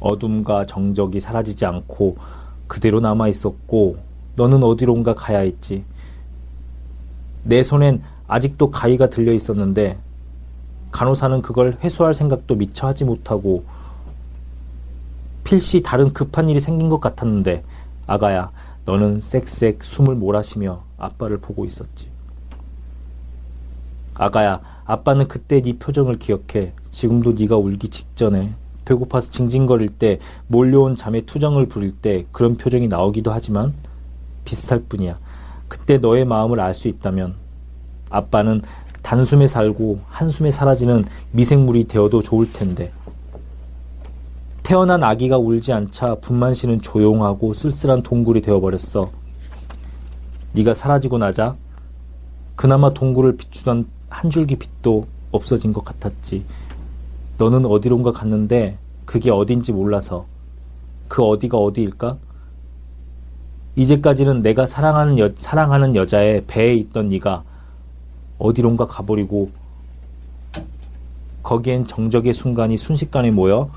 어둠과 정적이 사라지지 않고 그대로 남아 있었고 너는 어디론가 가야 했지. 내 손엔 아직도 가위가 들려 있었는데 간호사는 그걸 회수할 생각도 미처 하지 못하고 필시 다른 급한 일이 생긴 것 같았는데 아가야 너는 쌕쌕 숨을 몰아쉬며 아빠를 보고 있었지. 아가야 아빠는 그때 네 표정을 기억해 지금도 네가 울기 직전에 배고파서 징징거릴 때 몰려온 잠에 투정을 부릴 때 그런 표정이 나오기도 하지만 비슷할 뿐이야. 그때 너의 마음을 알 수 있다면 아빠는 단숨에 살고 한숨에 사라지는 미생물이 되어도 좋을 텐데 태어난 아기가 울지 않자 분만실은 조용하고 쓸쓸한 동굴이 되어버렸어. 네가 사라지고 나자 그나마 동굴을 비추던 한 줄기 빛도 없어진 것 같았지. 너는 어디론가 갔는데 그게 어딘지 몰라서 그 어디가 어디일까? 이제까지는 내가 사랑하는 여, 사랑하는 여자의 배에 있던 네가 어디론가 가버리고 거기엔 정적의 순간이 순식간에 모여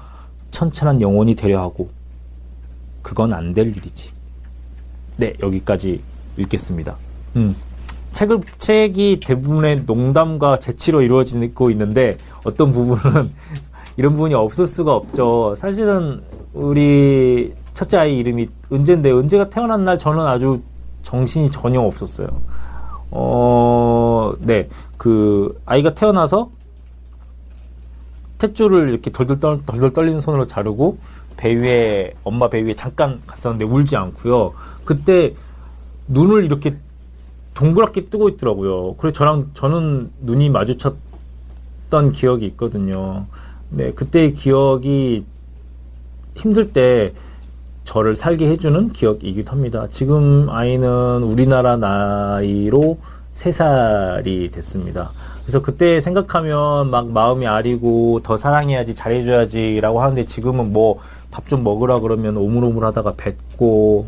천천한 영혼이 되려 하고 그건 안 될 일이지. 네, 여기까지 읽겠습니다. 음. 책을, 책이 대부분의 농담과 재치로 이루어지고 있는데 어떤 부분은 이런 부분이 없을 수가 없죠. 사실은 우리 첫째 아이 이름이 은재인데 은재가 태어난 날 저는 아주 정신이 전혀 없었어요. 어, 네. 그, 아이가 태어나서 탯줄을 이렇게 덜덜, 떨, 덜덜 떨리는 손으로 자르고 배 위에, 엄마 배 위에 잠깐 갔었는데 울지 않고요. 그때 눈을 이렇게 동그랗게 뜨고 있더라고요. 그래서 저랑, 저는 눈이 마주쳤던 기억이 있거든요. 네. 그때의 기억이 힘들 때 저를 살게 해주는 기억이기도 합니다. 지금 아이는 우리나라 나이로 3살이 됐습니다. 그래서 그때 생각하면 막 마음이 아리고 더 사랑해야지 잘해줘야지라고 하는데 지금은 뭐 밥 좀 먹으라 그러면 오물오물 하다가 뱉고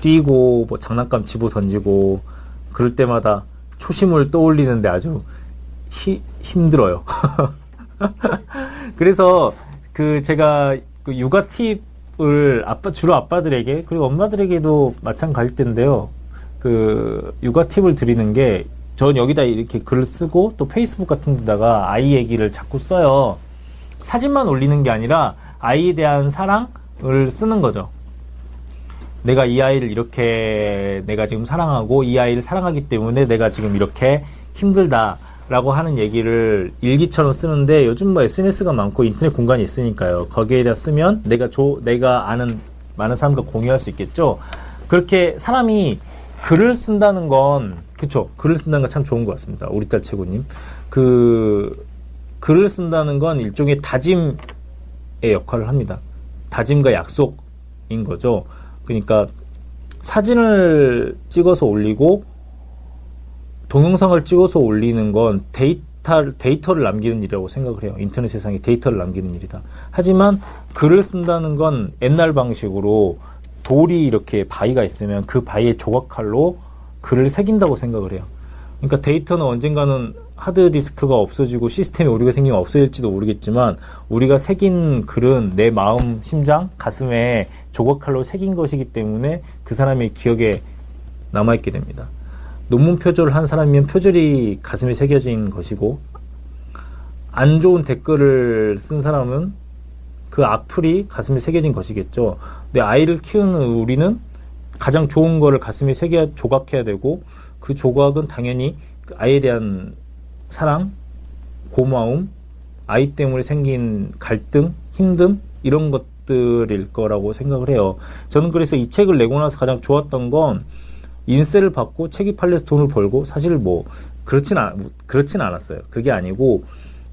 뛰고 뭐 장난감 집어 던지고 그럴 때마다 초심을 떠올리는데 아주 히, 힘들어요. 그래서 그 제가 그 육아 팁을 아빠 주로 아빠들에게 그리고 엄마들에게도 마찬가지일 텐데요. 그 육아 팁을 드리는 게 전 여기다 이렇게 글을 쓰고 또 페이스북 같은 데다가 아이 얘기를 자꾸 써요. 사진만 올리는 게 아니라 아이에 대한 사랑을 쓰는 거죠. 내가 이 아이를 이렇게 내가 지금 사랑하고 이 아이를 사랑하기 때문에 내가 지금 이렇게 힘들다라고 하는 얘기를 일기처럼 쓰는데 요즘 뭐 SNS가 많고 인터넷 공간이 있으니까요. 거기에다 쓰면 내가 조, 내가 아는 많은 사람과 공유할 수 있겠죠. 그렇게 사람이 글을 쓴다는 건 그쵸 글을 쓴다는 건 참 좋은 것 같습니다. 우리 딸 최고님 그 글을 쓴다는 건 일종의 다짐의 역할을 합니다. 다짐과 약속인 거죠. 그러니까 사진을 찍어서 올리고 동영상을 찍어서 올리는 건 데이터, 데이터를 남기는 일이라고 생각을 해요. 인터넷 세상에 데이터를 남기는 일이다. 하지만 글을 쓴다는 건 옛날 방식으로 돌이 이렇게 바위가 있으면 그 바위의 조각칼로 글을 새긴다고 생각을 해요. 그러니까 데이터는 언젠가는 하드디스크가 없어지고 시스템에 오류가 생기면 없어질지도 모르겠지만 우리가 새긴 글은 내 마음, 심장, 가슴에 조각칼로 새긴 것이기 때문에 그 사람의 기억에 남아있게 됩니다. 논문 표절을 한 사람이면 표절이 가슴에 새겨진 것이고 안 좋은 댓글을 쓴 사람은 그 악플이 가슴에 새겨진 것이겠죠. 근데 아이를 키우는 우리는 가장 좋은 거를 가슴에 새겨 조각해야 되고 그 조각은 당연히 그 아이에 대한 사랑, 고마움, 아이 때문에 생긴 갈등, 힘듦 이런 것들일 거라고 생각을 해요. 저는 그래서 이 책을 내고 나서 가장 좋았던 건 인세를 받고 책이 팔려서 돈을 벌고 사실 뭐 그렇진 않 그렇진 않았어요. 그게 아니고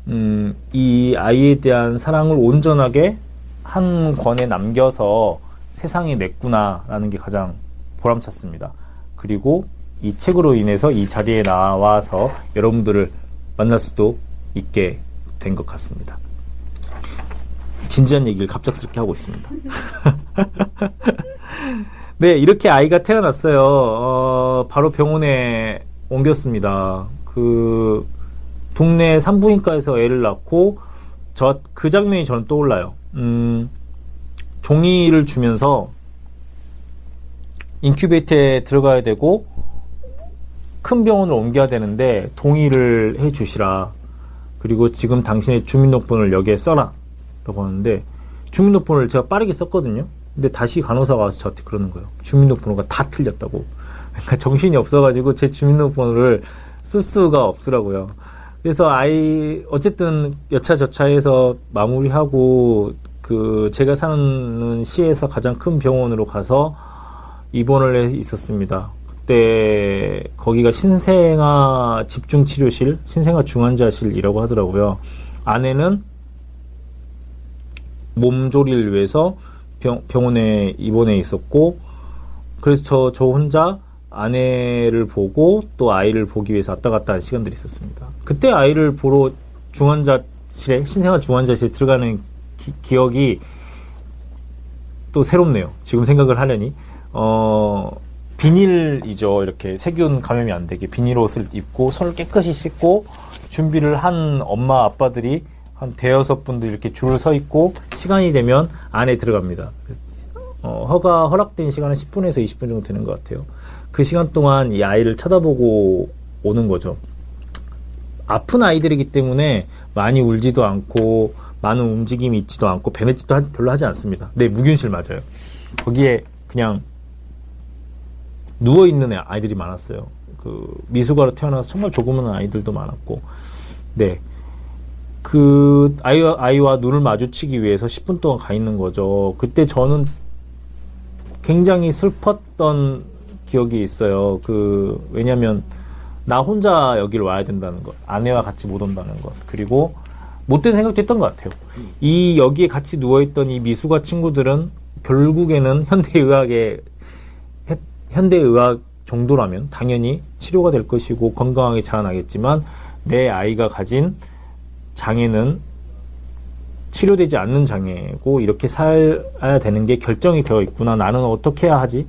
음, 이 아이에 대한 사랑을 온전하게 한 권에 남겨서 세상이 냈구나라는 게 가장 보람찼습니다. 그리고 이 책으로 인해서 이 자리에 나와서 여러분들을 만날 수도 있게 된 것 같습니다. 진지한 얘기를 갑작스럽게 하고 있습니다. 네, 이렇게 아이가 태어났어요. 어, 바로 병원에 옮겼습니다. 그 동네 산부인과에서 애를 낳고 저 그 장면이 저는 떠올라요. 음, 종이를 주면서 인큐베이터에 들어가야 되고 큰 병원을 옮겨야 되는데 동의를 해 주시라. 그리고 지금 당신의 주민등록번호를 여기에 써라. 라고 하는데 주민등록번호를 제가 빠르게 썼거든요. 근데 다시 간호사가 와서 저한테 그러는 거예요. 주민등록번호가 다 틀렸다고. 그러니까 정신이 없어가지고 제 주민등록번호를 쓸 수가 없더라고요. 그래서 아이 어쨌든 여차저차해서 마무리하고 그 제가 사는 시에서 가장 큰 병원으로 가서 입원을 해 있었습니다. 그때 거기가 신생아 집중치료실, 신생아 중환자실이라고 하더라고요. 아내는 몸조리를 위해서 병, 병원에 입원해 있었고, 그래서 저, 저 혼자 아내를 보고 또 아이를 보기 위해서 왔다 갔다 한 시간들이 있었습니다. 그때 아이를 보러 중환자실에, 신생아 중환자실에 들어가는 기, 억이 또 새롭네요. 지금 생각을 하려니. 어, 비닐이죠. 이렇게 세균 감염이 안 되게 비닐 옷을 입고 손을 깨끗이 씻고 준비를 한 엄마 아빠들이 한 대여섯 분들 이렇게 줄을 서 있고 시간이 되면 안에 들어갑니다. 어, 허가 허락된 시간은 10분에서 20분 정도 되는 것 같아요. 그 시간 동안 이 아이를 쳐다보고 오는 거죠. 아픈 아이들이기 때문에 많이 울지도 않고 많은 움직임이 있지도 않고 배냇짓도 별로 하지 않습니다. 네, 무균실 맞아요. 거기에 그냥 누워 있는 아이들이 많았어요. 그 미숙아로 태어나서 정말 조그만 아이들도 많았고, 네. 그 아이와, 아이와 눈을 마주치기 위해서 10분 동안 가 있는 거죠. 그때 저는 굉장히 슬펐던 기억이 있어요. 그 왜냐면 나 혼자 여기를 와야 된다는 것, 아내와 같이 못 온다는 것, 그리고 못된 생각도 했던 것 같아요. 이 여기에 같이 누워 있던 이 미숙아 친구들은 결국에는 현대의학의 현대의학 정도라면 당연히 치료가 될 것이고 건강하게 자라나겠지만 내 아이가 가진 장애는 치료되지 않는 장애고 이렇게 살아야 되는 게 결정이 되어 있구나. 나는 어떻게 해야 하지?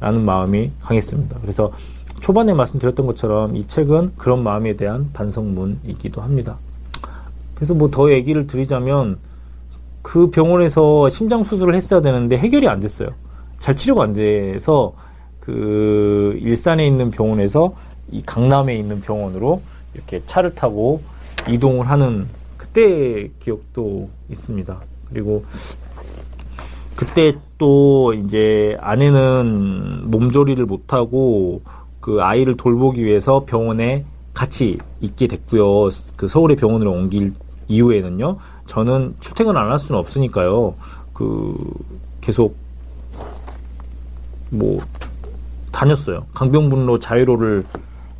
라는 마음이 강했습니다. 그래서 초반에 말씀드렸던 것처럼 이 책은 그런 마음에 대한 반성문이기도 합니다. 그래서 뭐 더 얘기를 드리자면 그 병원에서 심장 수술을 했어야 되는데 해결이 안 됐어요. 잘 치료가 안 돼서 그 일산에 있는 병원에서 이 강남에 있는 병원으로 이렇게 차를 타고 이동을 하는 그때 기억도 있습니다. 그리고 그때 또 이제 아내는 몸조리를 못하고 그 아이를 돌보기 위해서 병원에 같이 있게 됐고요. 그 서울의 병원으로 옮길 이후에는요. 저는 출퇴근 안 할 수는 없으니까요. 그 계속 뭐 다녔어요. 강병분로 자유로를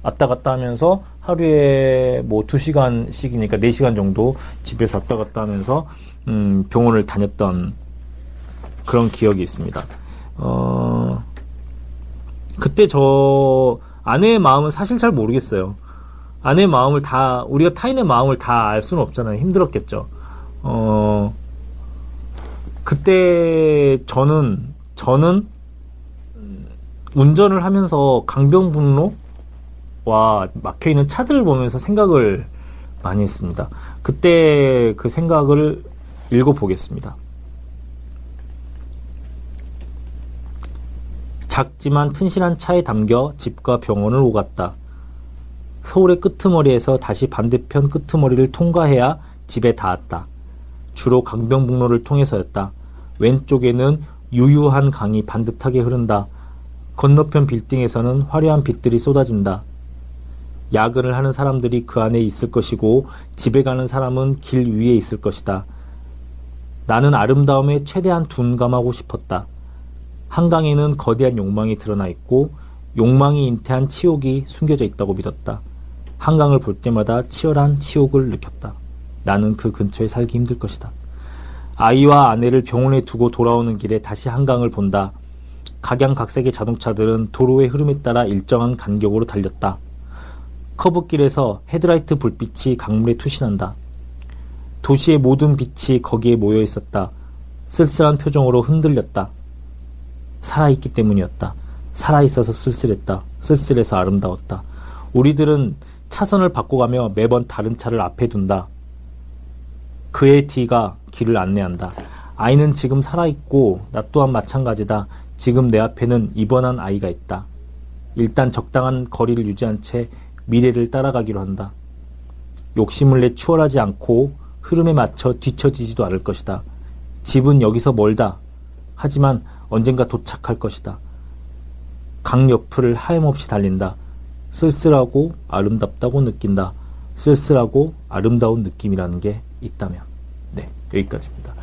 왔다 갔다 하면서 하루에 뭐 두시간씩이니까 네시간 정도 집에서 왔다 갔다 하면서 음, 병원을 다녔던 그런 기억이 있습니다. 어, 그때 저 아내의 마음은 사실 잘 모르겠어요. 아내의 마음을 다 우리가 타인의 마음을 다 알 수는 없잖아요. 힘들었겠죠. 어, 그때 저는 저는 운전을 하면서 강병분로 와 막혀 있는 차들을 보면서 생각을 많이 했습니다. 그때 그 생각을 읽어 보겠습니다. 작지만 튼실한 차에 담겨 집과 병원을 오갔다. 서울의 끄트머리에서 다시 반대편 끄트머리를 통과해야 집에 닿았다. 주로 강변북로를 통해서였다. 왼쪽에는 유유한 강이 반듯하게 흐른다. 건너편 빌딩에서는 화려한 빛들이 쏟아진다. 야근을 하는 사람들이 그 안에 있을 것이고 집에 가는 사람은 길 위에 있을 것이다. 나는 아름다움에 최대한 둔감하고 싶었다. 한강에는 거대한 욕망이 드러나 있고 욕망이 잉태한 치욕이 숨겨져 있다고 믿었다. 한강을 볼 때마다 치열한 치욕을 느꼈다. 나는 그 근처에 살기 힘들 것이다. 아이와 아내를 병원에 두고 돌아오는 길에 다시 한강을 본다. 각양각색의 자동차들은 도로의 흐름에 따라 일정한 간격으로 달렸다. 커브길에서 헤드라이트 불빛이 강물에 투신한다. 도시의 모든 빛이 거기에 모여 있었다. 쓸쓸한 표정으로 흔들렸다. 살아있기 때문이었다. 살아있어서 쓸쓸했다. 쓸쓸해서 아름다웠다. 우리들은 차선을 바꿔가며 매번 다른 차를 앞에 둔다. 그의 뒤가 길을 안내한다. 아이는 지금 살아있고 나 또한 마찬가지다. 지금 내 앞에는 입원한 아이가 있다. 일단 적당한 거리를 유지한 채 미래를 따라가기로 한다. 욕심을 내 추월하지 않고 흐름에 맞춰 뒤처지지도 않을 것이다. 집은 여기서 멀다. 하지만 언젠가 도착할 것이다. 강 옆을 하염없이 달린다. 쓸쓸하고 아름답다고 느낀다. 쓸쓸하고 아름다운 느낌이라는 게 있다면. 네, 여기까지입니다.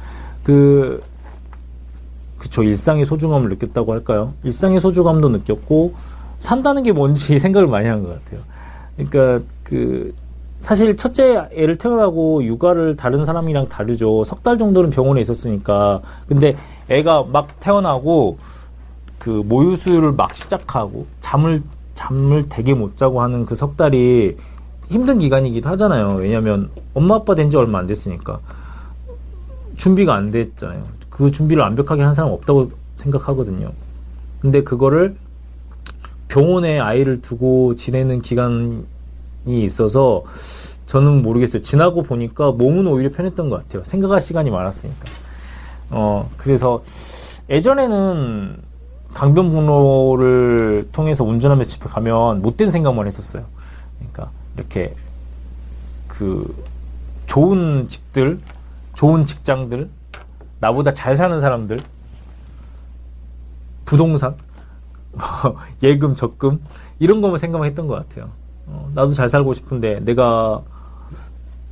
그, 그쵸. 일상의 소중함을 느꼈다고 할까요? 일상의 소중함도 느꼈고, 산다는 게 뭔지 생각을 많이 한 것 같아요. 그러니까 그 사실 첫째 애를 태어나고 육아를 다른 사람이랑 다르죠. 석 달 정도는 병원에 있었으니까. 근데 애가 막 태어나고 그 모유수유를 막 시작하고 잠을 잠을 되게 못 자고 하는 그 석 달이 힘든 기간이기도 하잖아요. 왜냐면 엄마 아빠 된 지 얼마 안 됐으니까. 준비가 안 됐잖아요. 그 준비를 완벽하게 한 사람 없다고 생각하거든요. 근데 그거를 병원에 아이를 두고 지내는 기간이 있어서 저는 모르겠어요. 지나고 보니까 몸은 오히려 편했던 것 같아요. 생각할 시간이 많았으니까. 어, 그래서 예전에는 강변북로를 통해서 운전하면서 집에 가면 못된 생각만 했었어요. 그러니까 이렇게 그 좋은 집들, 좋은 직장들, 나보다 잘 사는 사람들, 부동산, 예금, 적금 이런 것만 생각만 했던 것 같아요. 어, 나도 잘 살고 싶은데 내가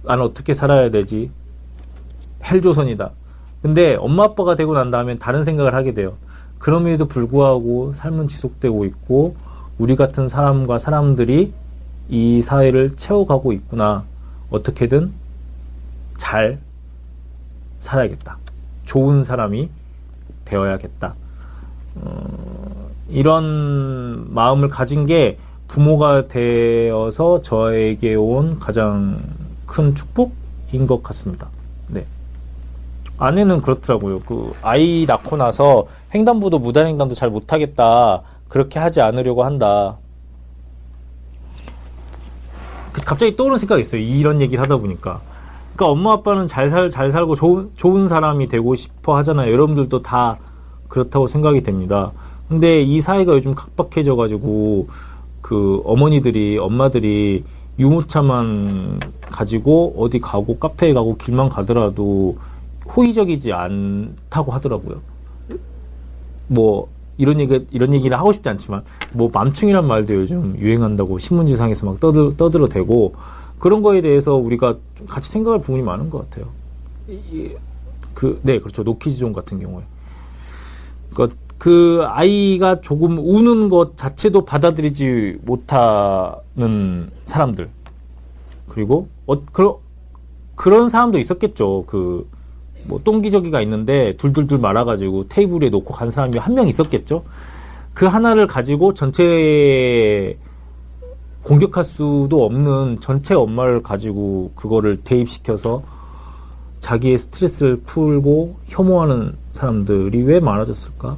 나는 어떻게 살아야 되지? 헬조선이다. 근데 엄마 아빠가 되고 난 다음에 다른 생각을 하게 돼요. 그럼에도 불구하고 삶은 지속되고 있고 우리 같은 사람과 사람들이 이 사회를 채워가고 있구나. 어떻게든 잘 살아야겠다. 좋은 사람이 되어야겠다. 어, 이런 마음을 가진 게 부모가 되어서 저에게 온 가장 큰 축복인 것 같습니다. 네. 아내는 그렇더라고요. 그 아이 낳고 나서 횡단보도 무단횡단도 잘 못하겠다. 그렇게 하지 않으려고 한다. 그 갑자기 떠오르는 생각이 있어요. 이런 얘기를 하다 보니까. 그러니까 엄마 아빠는 잘 살, 잘 살고 좋은, 좋은 사람이 되고 싶어 하잖아요. 여러분들도 다 그렇다고 생각이 됩니다. 근데 이 사회가 요즘 각박해져 가지고 그 어머니들이, 엄마들이 유모차만 가지고 어디 가고 카페에 가고 길만 가더라도 호의적이지 않다고 하더라고요. 뭐 이런 얘기 이런 얘기를 하고 싶지 않지만 뭐 맘충이란 말도 요즘 유행한다고 신문지상에서 막 떠들 떠들어 대고 그런 거에 대해서 우리가 좀 같이 생각할 부분이 많은 것 같아요. 그 네 그렇죠 노키즈존 같은 경우에 그러니까 그 아이가 조금 우는 것 자체도 받아들이지 못하는 사람들 그리고 어, 그런 그런 사람도 있었겠죠 그 뭐 똥기저귀가 있는데 둘둘둘 말아가지고 테이블에 놓고 간 사람이 한 명 있었겠죠. 그 하나를 가지고 전체 공격할 수도 없는 전체 엄마를 가지고 그거를 대입시켜서 자기의 스트레스를 풀고 혐오하는 사람들이 왜 많아졌을까?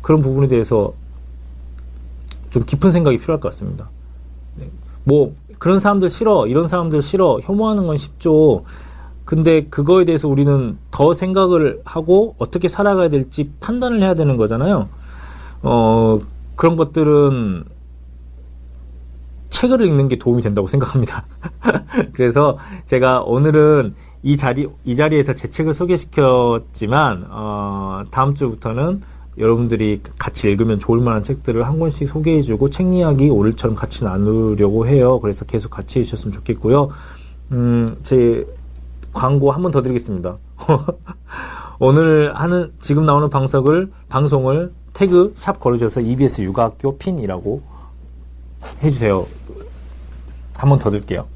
그런 부분에 대해서 좀 깊은 생각이 필요할 것 같습니다. 네. 뭐 그런 사람들 싫어, 이런 사람들 싫어, 혐오하는 건 쉽죠. 근데 그거에 대해서 우리는 더 생각을 하고 어떻게 살아가야 될지 판단을 해야 되는 거잖아요. 어, 그런 것들은 책을 읽는 게 도움이 된다고 생각합니다. 그래서 제가 오늘은 이 자리, 이 자리에서 제 책을 소개시켰지만, 어, 다음 주부터는 여러분들이 같이 읽으면 좋을 만한 책들을 한 권씩 소개해주고 책 이야기 오늘처럼 같이 나누려고 해요. 그래서 계속 같이 해주셨으면 좋겠고요. 음, 제 광고 한 번 더 드리겠습니다. 오늘 하는 지금 나오는 방석을 방송을 태그 샵 걸어주셔서 EBS 육아학교 핀이라고 해주세요. 한 번더 드릴게요.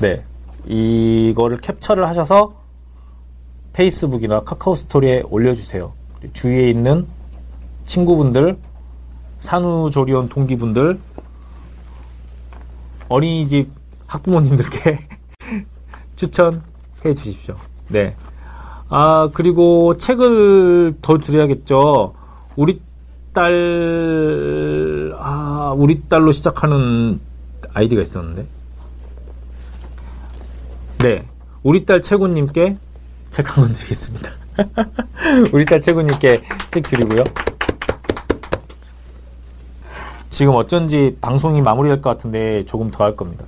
네, 이거를 캡처를 하셔서 페이스북이나 카카오 스토리에 올려주세요. 주위에 있는 친구분들, 산후조리원 동기분들, 어린이집 학부모님들께 추천해 주십시오. 네. 아, 그리고 책을 더 드려야겠죠. 우리 딸, 아, 우리 딸로 시작하는 아이디가 있었는데. 네. 우리 딸 최군님께 책 한 권 드리겠습니다. 우리 딸 최군님께 책 드리고요. 지금 어쩐지 방송이 마무리될 것 같은데 조금 더 할 겁니다.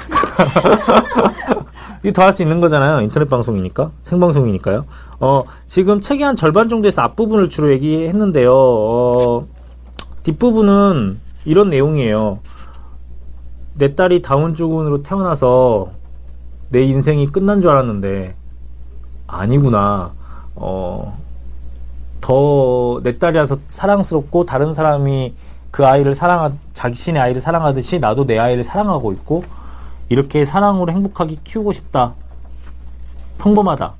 이 더 할 수 있는 거잖아요. 인터넷 방송이니까. 생방송이니까요. 어, 지금 책의 한 절반 정도에서 앞부분을 주로 얘기했는데요. 어, 뒷부분은 이런 내용이에요. 내 딸이 다운 증후군으로 태어나서 내 인생이 끝난 줄 알았는데 아니구나. 어, 더 내 딸이라서 사랑스럽고 다른 사람이 그 아이를 사랑하 자신의 아이를 사랑하듯이 나도 내 아이를 사랑하고 있고 이렇게 사랑으로 행복하게 키우고 싶다. 평범하다.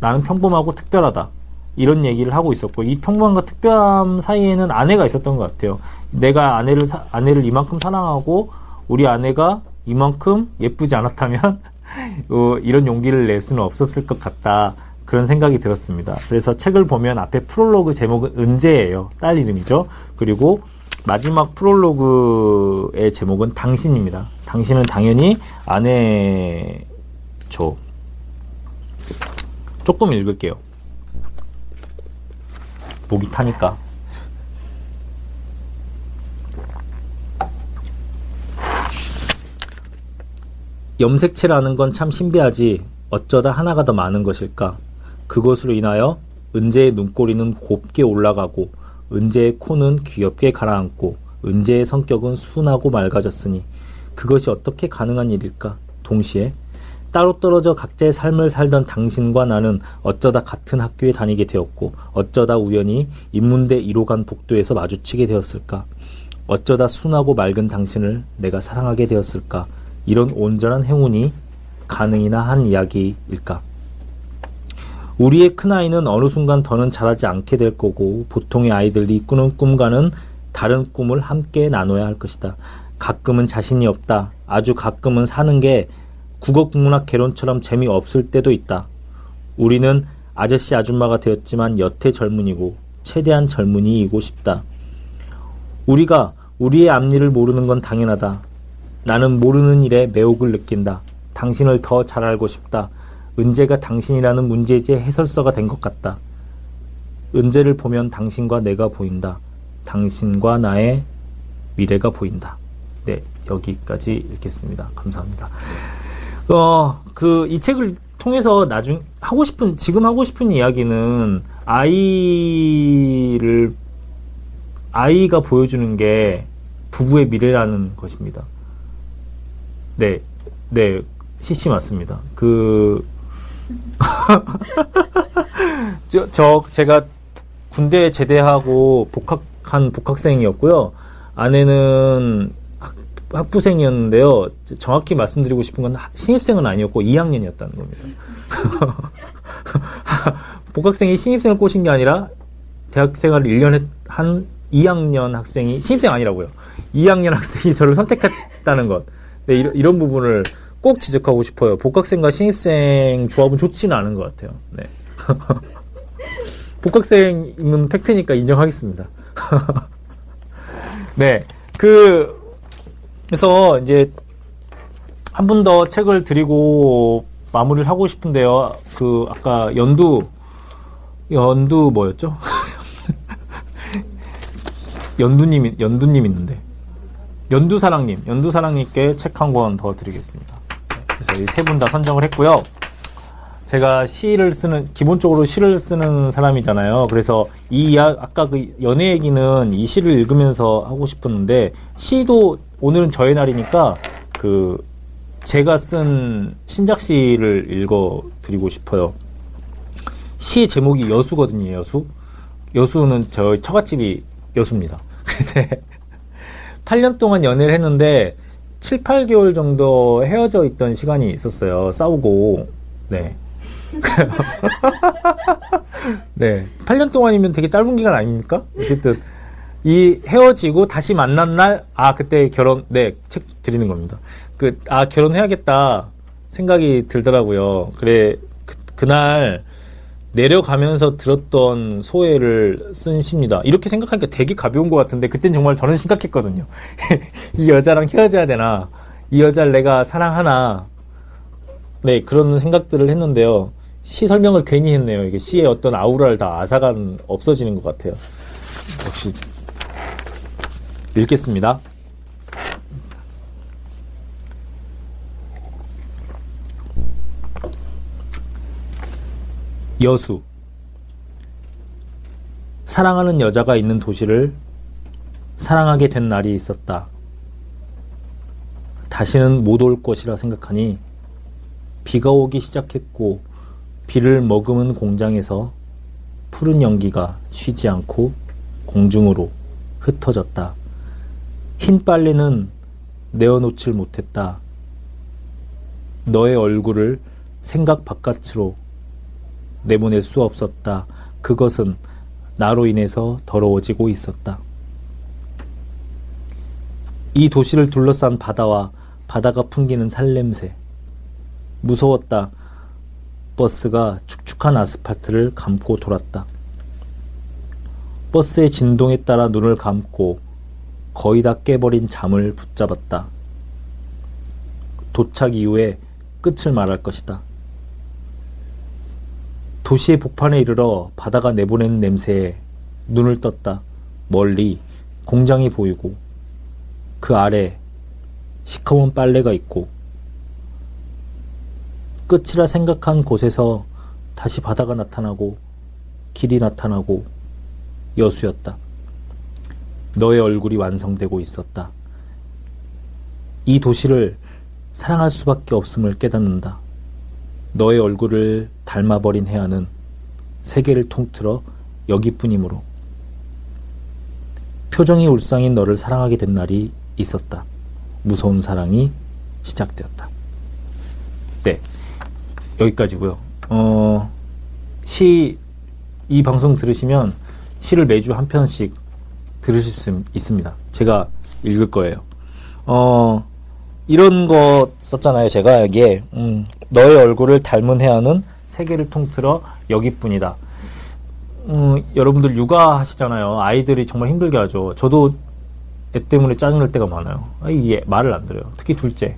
나는 평범하고 특별하다. 이런 얘기를 하고 있었고 이 평범함과 특별함 사이에는 아내가 있었던 것 같아요. 내가 아내를 사, 아내를 이만큼 사랑하고 우리 아내가 이만큼 예쁘지 않았다면 어, 이런 용기를 낼 수는 없었을 것 같다. 그런 생각이 들었습니다. 그래서 책을 보면 앞에 프롤로그 제목은 은재예요. 딸 이름이죠. 그리고 마지막 프롤로그의 제목은 당신입니다. 당신은 당연히 아내죠. 조금 읽을게요. 목이 타니까. 염색체라는 건 참 신비하지. 어쩌다 하나가 더 많은 것일까? 그것으로 인하여 은재의 눈꼬리는 곱게 올라가고 은재의 코는 귀엽게 가라앉고 은재의 성격은 순하고 맑아졌으니 그것이 어떻게 가능한 일일까? 동시에 따로 떨어져 각자의 삶을 살던 당신과 나는 어쩌다 같은 학교에 다니게 되었고 어쩌다 우연히 인문대 1호간 복도에서 마주치게 되었을까? 어쩌다 순하고 맑은 당신을 내가 사랑하게 되었을까? 이런 온전한 행운이 가능이나 한 이야기일까? 우리의 큰아이는 어느 순간 더는 자라지 않게 될 거고 보통의 아이들이 꾸는 꿈과는 다른 꿈을 함께 나눠야 할 것이다. 가끔은 자신이 없다. 아주 가끔은 사는 게 국어국문학 개론처럼 재미없을 때도 있다. 우리는 아저씨 아줌마가 되었지만 여태 젊은이고 최대한 젊은이이고 싶다. 우리가 우리의 앞일을 모르는 건 당연하다. 나는 모르는 일에 매혹을 느낀다. 당신을 더 잘 알고 싶다. 은재가 당신이라는 문제지의 해설서가 된 것 같다. 은재를 보면 당신과 내가 보인다. 당신과 나의 미래가 보인다. 네, 여기까지 읽겠습니다. 감사합니다. 어, 그, 이 책을 통해서 나중, 하고 싶은, 지금 하고 싶은 이야기는 아이를, 아이가 보여주는 게 부부의 미래라는 것입니다. 네, 네, CC 맞습니다. 그, 저, 저, 제가 군대 제대하고 복학한 복학생이었고요. 아내는 학, 학부생이었는데요. 정확히 말씀드리고 싶은 건 신입생은 아니었고 2학년이었다는 겁니다. 복학생이 신입생을 꼬신 게 아니라 대학 생활을 1년 한 2학년 학생이 신입생 아니라고요. 2학년 학생이 저를 선택했다는 것. 네, 이런, 이런 부분을 꼭 지적하고 싶어요. 복학생과 신입생 조합은 좋지는 않은 것 같아요. 네. 복학생은 팩트니까 인정하겠습니다. 네. 그, 그래서 이제 한 분 더 책을 드리고 마무리를 하고 싶은데요. 그, 아까 연두, 연두 뭐였죠? 연두님, 연두님 있는데. 연두 사랑님, 연두 사랑님께 책 한 권 더 드리겠습니다. 그래서 이 세 분 다 선정을 했고요. 제가 시를 쓰는 기본적으로 시를 쓰는 사람이잖아요. 그래서 이 아까 그 연애 얘기는 이 시를 읽으면서 하고 싶었는데 시도 오늘은 저의 날이니까 그 제가 쓴 신작 시를 읽어 드리고 싶어요. 시 제목이 여수거든요. 여수. 여수는 저희 처갓집이 여수입니다. 근데 8년 동안 연애를 했는데 7, 8개월 정도 헤어져 있던 시간이 있었어요. 싸우고. 네. 네. 8년 동안이면 되게 짧은 기간 아닙니까? 어쨌든, 이 헤어지고 다시 만난 날, 아, 그때 결혼, 네, 책 드리는 겁니다. 그, 아, 결혼해야겠다 생각이 들더라고요. 그래, 그, 그날 내려가면서 들었던 소회를 쓴 시입니다. 이렇게 생각하니까 되게 가벼운 것 같은데, 그땐 정말 저는 심각했거든요. 이 여자랑 헤어져야 되나? 이 여자를 내가 사랑하나? 네, 그런 생각들을 했는데요. 시 설명을 괜히 했네요. 이게 시의 어떤 아우라를 다 아사간 없어지는 것 같아요. 역시 읽겠습니다. 여수 사랑하는 여자가 있는 도시를 사랑하게 된 날이 있었다. 다시는 못 올 것이라 생각하니 비가 오기 시작했고 비를 머금은 공장에서 푸른 연기가 쉬지 않고 공중으로 흩어졌다. 흰 빨래는 내어놓질 못했다. 너의 얼굴을 생각 바깥으로 내보낼 수 없었다. 그것은 나로 인해서 더러워지고 있었다. 이 도시를 둘러싼 바다와 바다가 풍기는 살냄새. 무서웠다. 버스가 축축한 아스팔트를 감고 돌았다. 버스의 진동에 따라 눈을 감고 거의 다 깨버린 잠을 붙잡았다. 도착 이후에 끝을 말할 것이다. 도시의 복판에 이르러 바다가 내보내는 냄새에 눈을 떴다. 멀리 공장이 보이고 그 아래 시커먼 빨래가 있고 끝이라 생각한 곳에서 다시 바다가 나타나고 길이 나타나고 여수였다. 너의 얼굴이 완성되고 있었다. 이 도시를 사랑할 수밖에 없음을 깨닫는다. 너의 얼굴을 닮아버린 해안은 세계를 통틀어 여기뿐이므로 표정이 울상인 너를 사랑하게 된 날이 있었다. 무서운 사랑이 시작되었다. 네. 여기까지고요. 어, 시, 이 방송 들으시면 시를 매주 한 편씩 들으실 수 있습니다. 제가 읽을 거예요. 어, 이런 거 썼잖아요. 제가 여기에 음, 너의 얼굴을 닮은 해안은 세계를 통틀어 여기뿐이다. 음, 여러분들 육아하시잖아요. 아이들이 정말 힘들게 하죠. 저도 애 때문에 짜증날 때가 많아요. 아, 이게 말을 안 들어요. 특히 둘째.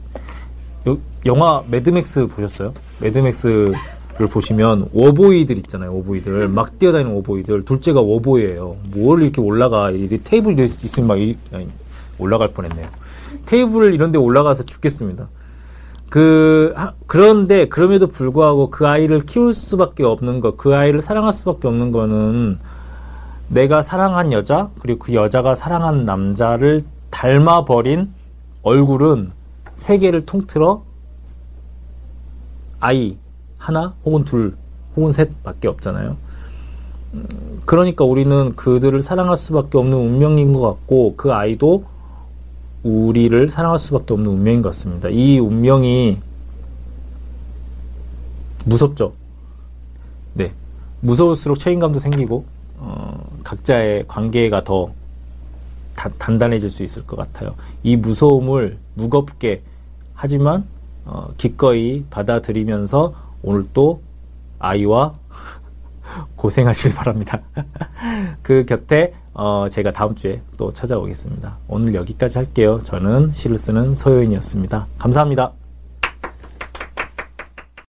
요, 영화 매드맥스 보셨어요? 매드맥스 를 보시면 워보이들 있잖아요. 워보이들 막 뛰어다니는 워보이들. 둘째가 워보이예요. 뭘 이렇게 올라가? 이 테이블 있으면 막 이, 아니, 올라갈 뻔했네요. 테이블 이런 데 올라가서 죽겠습니다. 그 하, 그런데 그럼에도 불구하고 그 아이를 키울 수밖에 없는 것, 그 아이를 사랑할 수밖에 없는 거는 내가 사랑한 여자 그리고 그 여자가 사랑한 남자를 닮아 버린 얼굴은 세계를 통틀어 아이 하나 혹은 둘 혹은 셋밖에 없잖아요. 음, 그러니까 우리는 그들을 사랑할 수밖에 없는 운명인 것 같고 그 아이도 우리를 사랑할 수밖에 없는 운명인 것 같습니다. 이 운명이 무섭죠. 네, 무서울수록 책임감도 생기고 어, 각자의 관계가 더 다, 단단해질 수 있을 것 같아요. 이 무서움을 무겁게 하지만 어, 기꺼이 받아들이면서 오늘 또 아이와 고생하실 바랍니다. 그 곁에 어, 제가 다음 주에 또 찾아오겠습니다. 오늘 여기까지 할게요. 저는 시를 쓰는 서효인이었습니다. 감사합니다.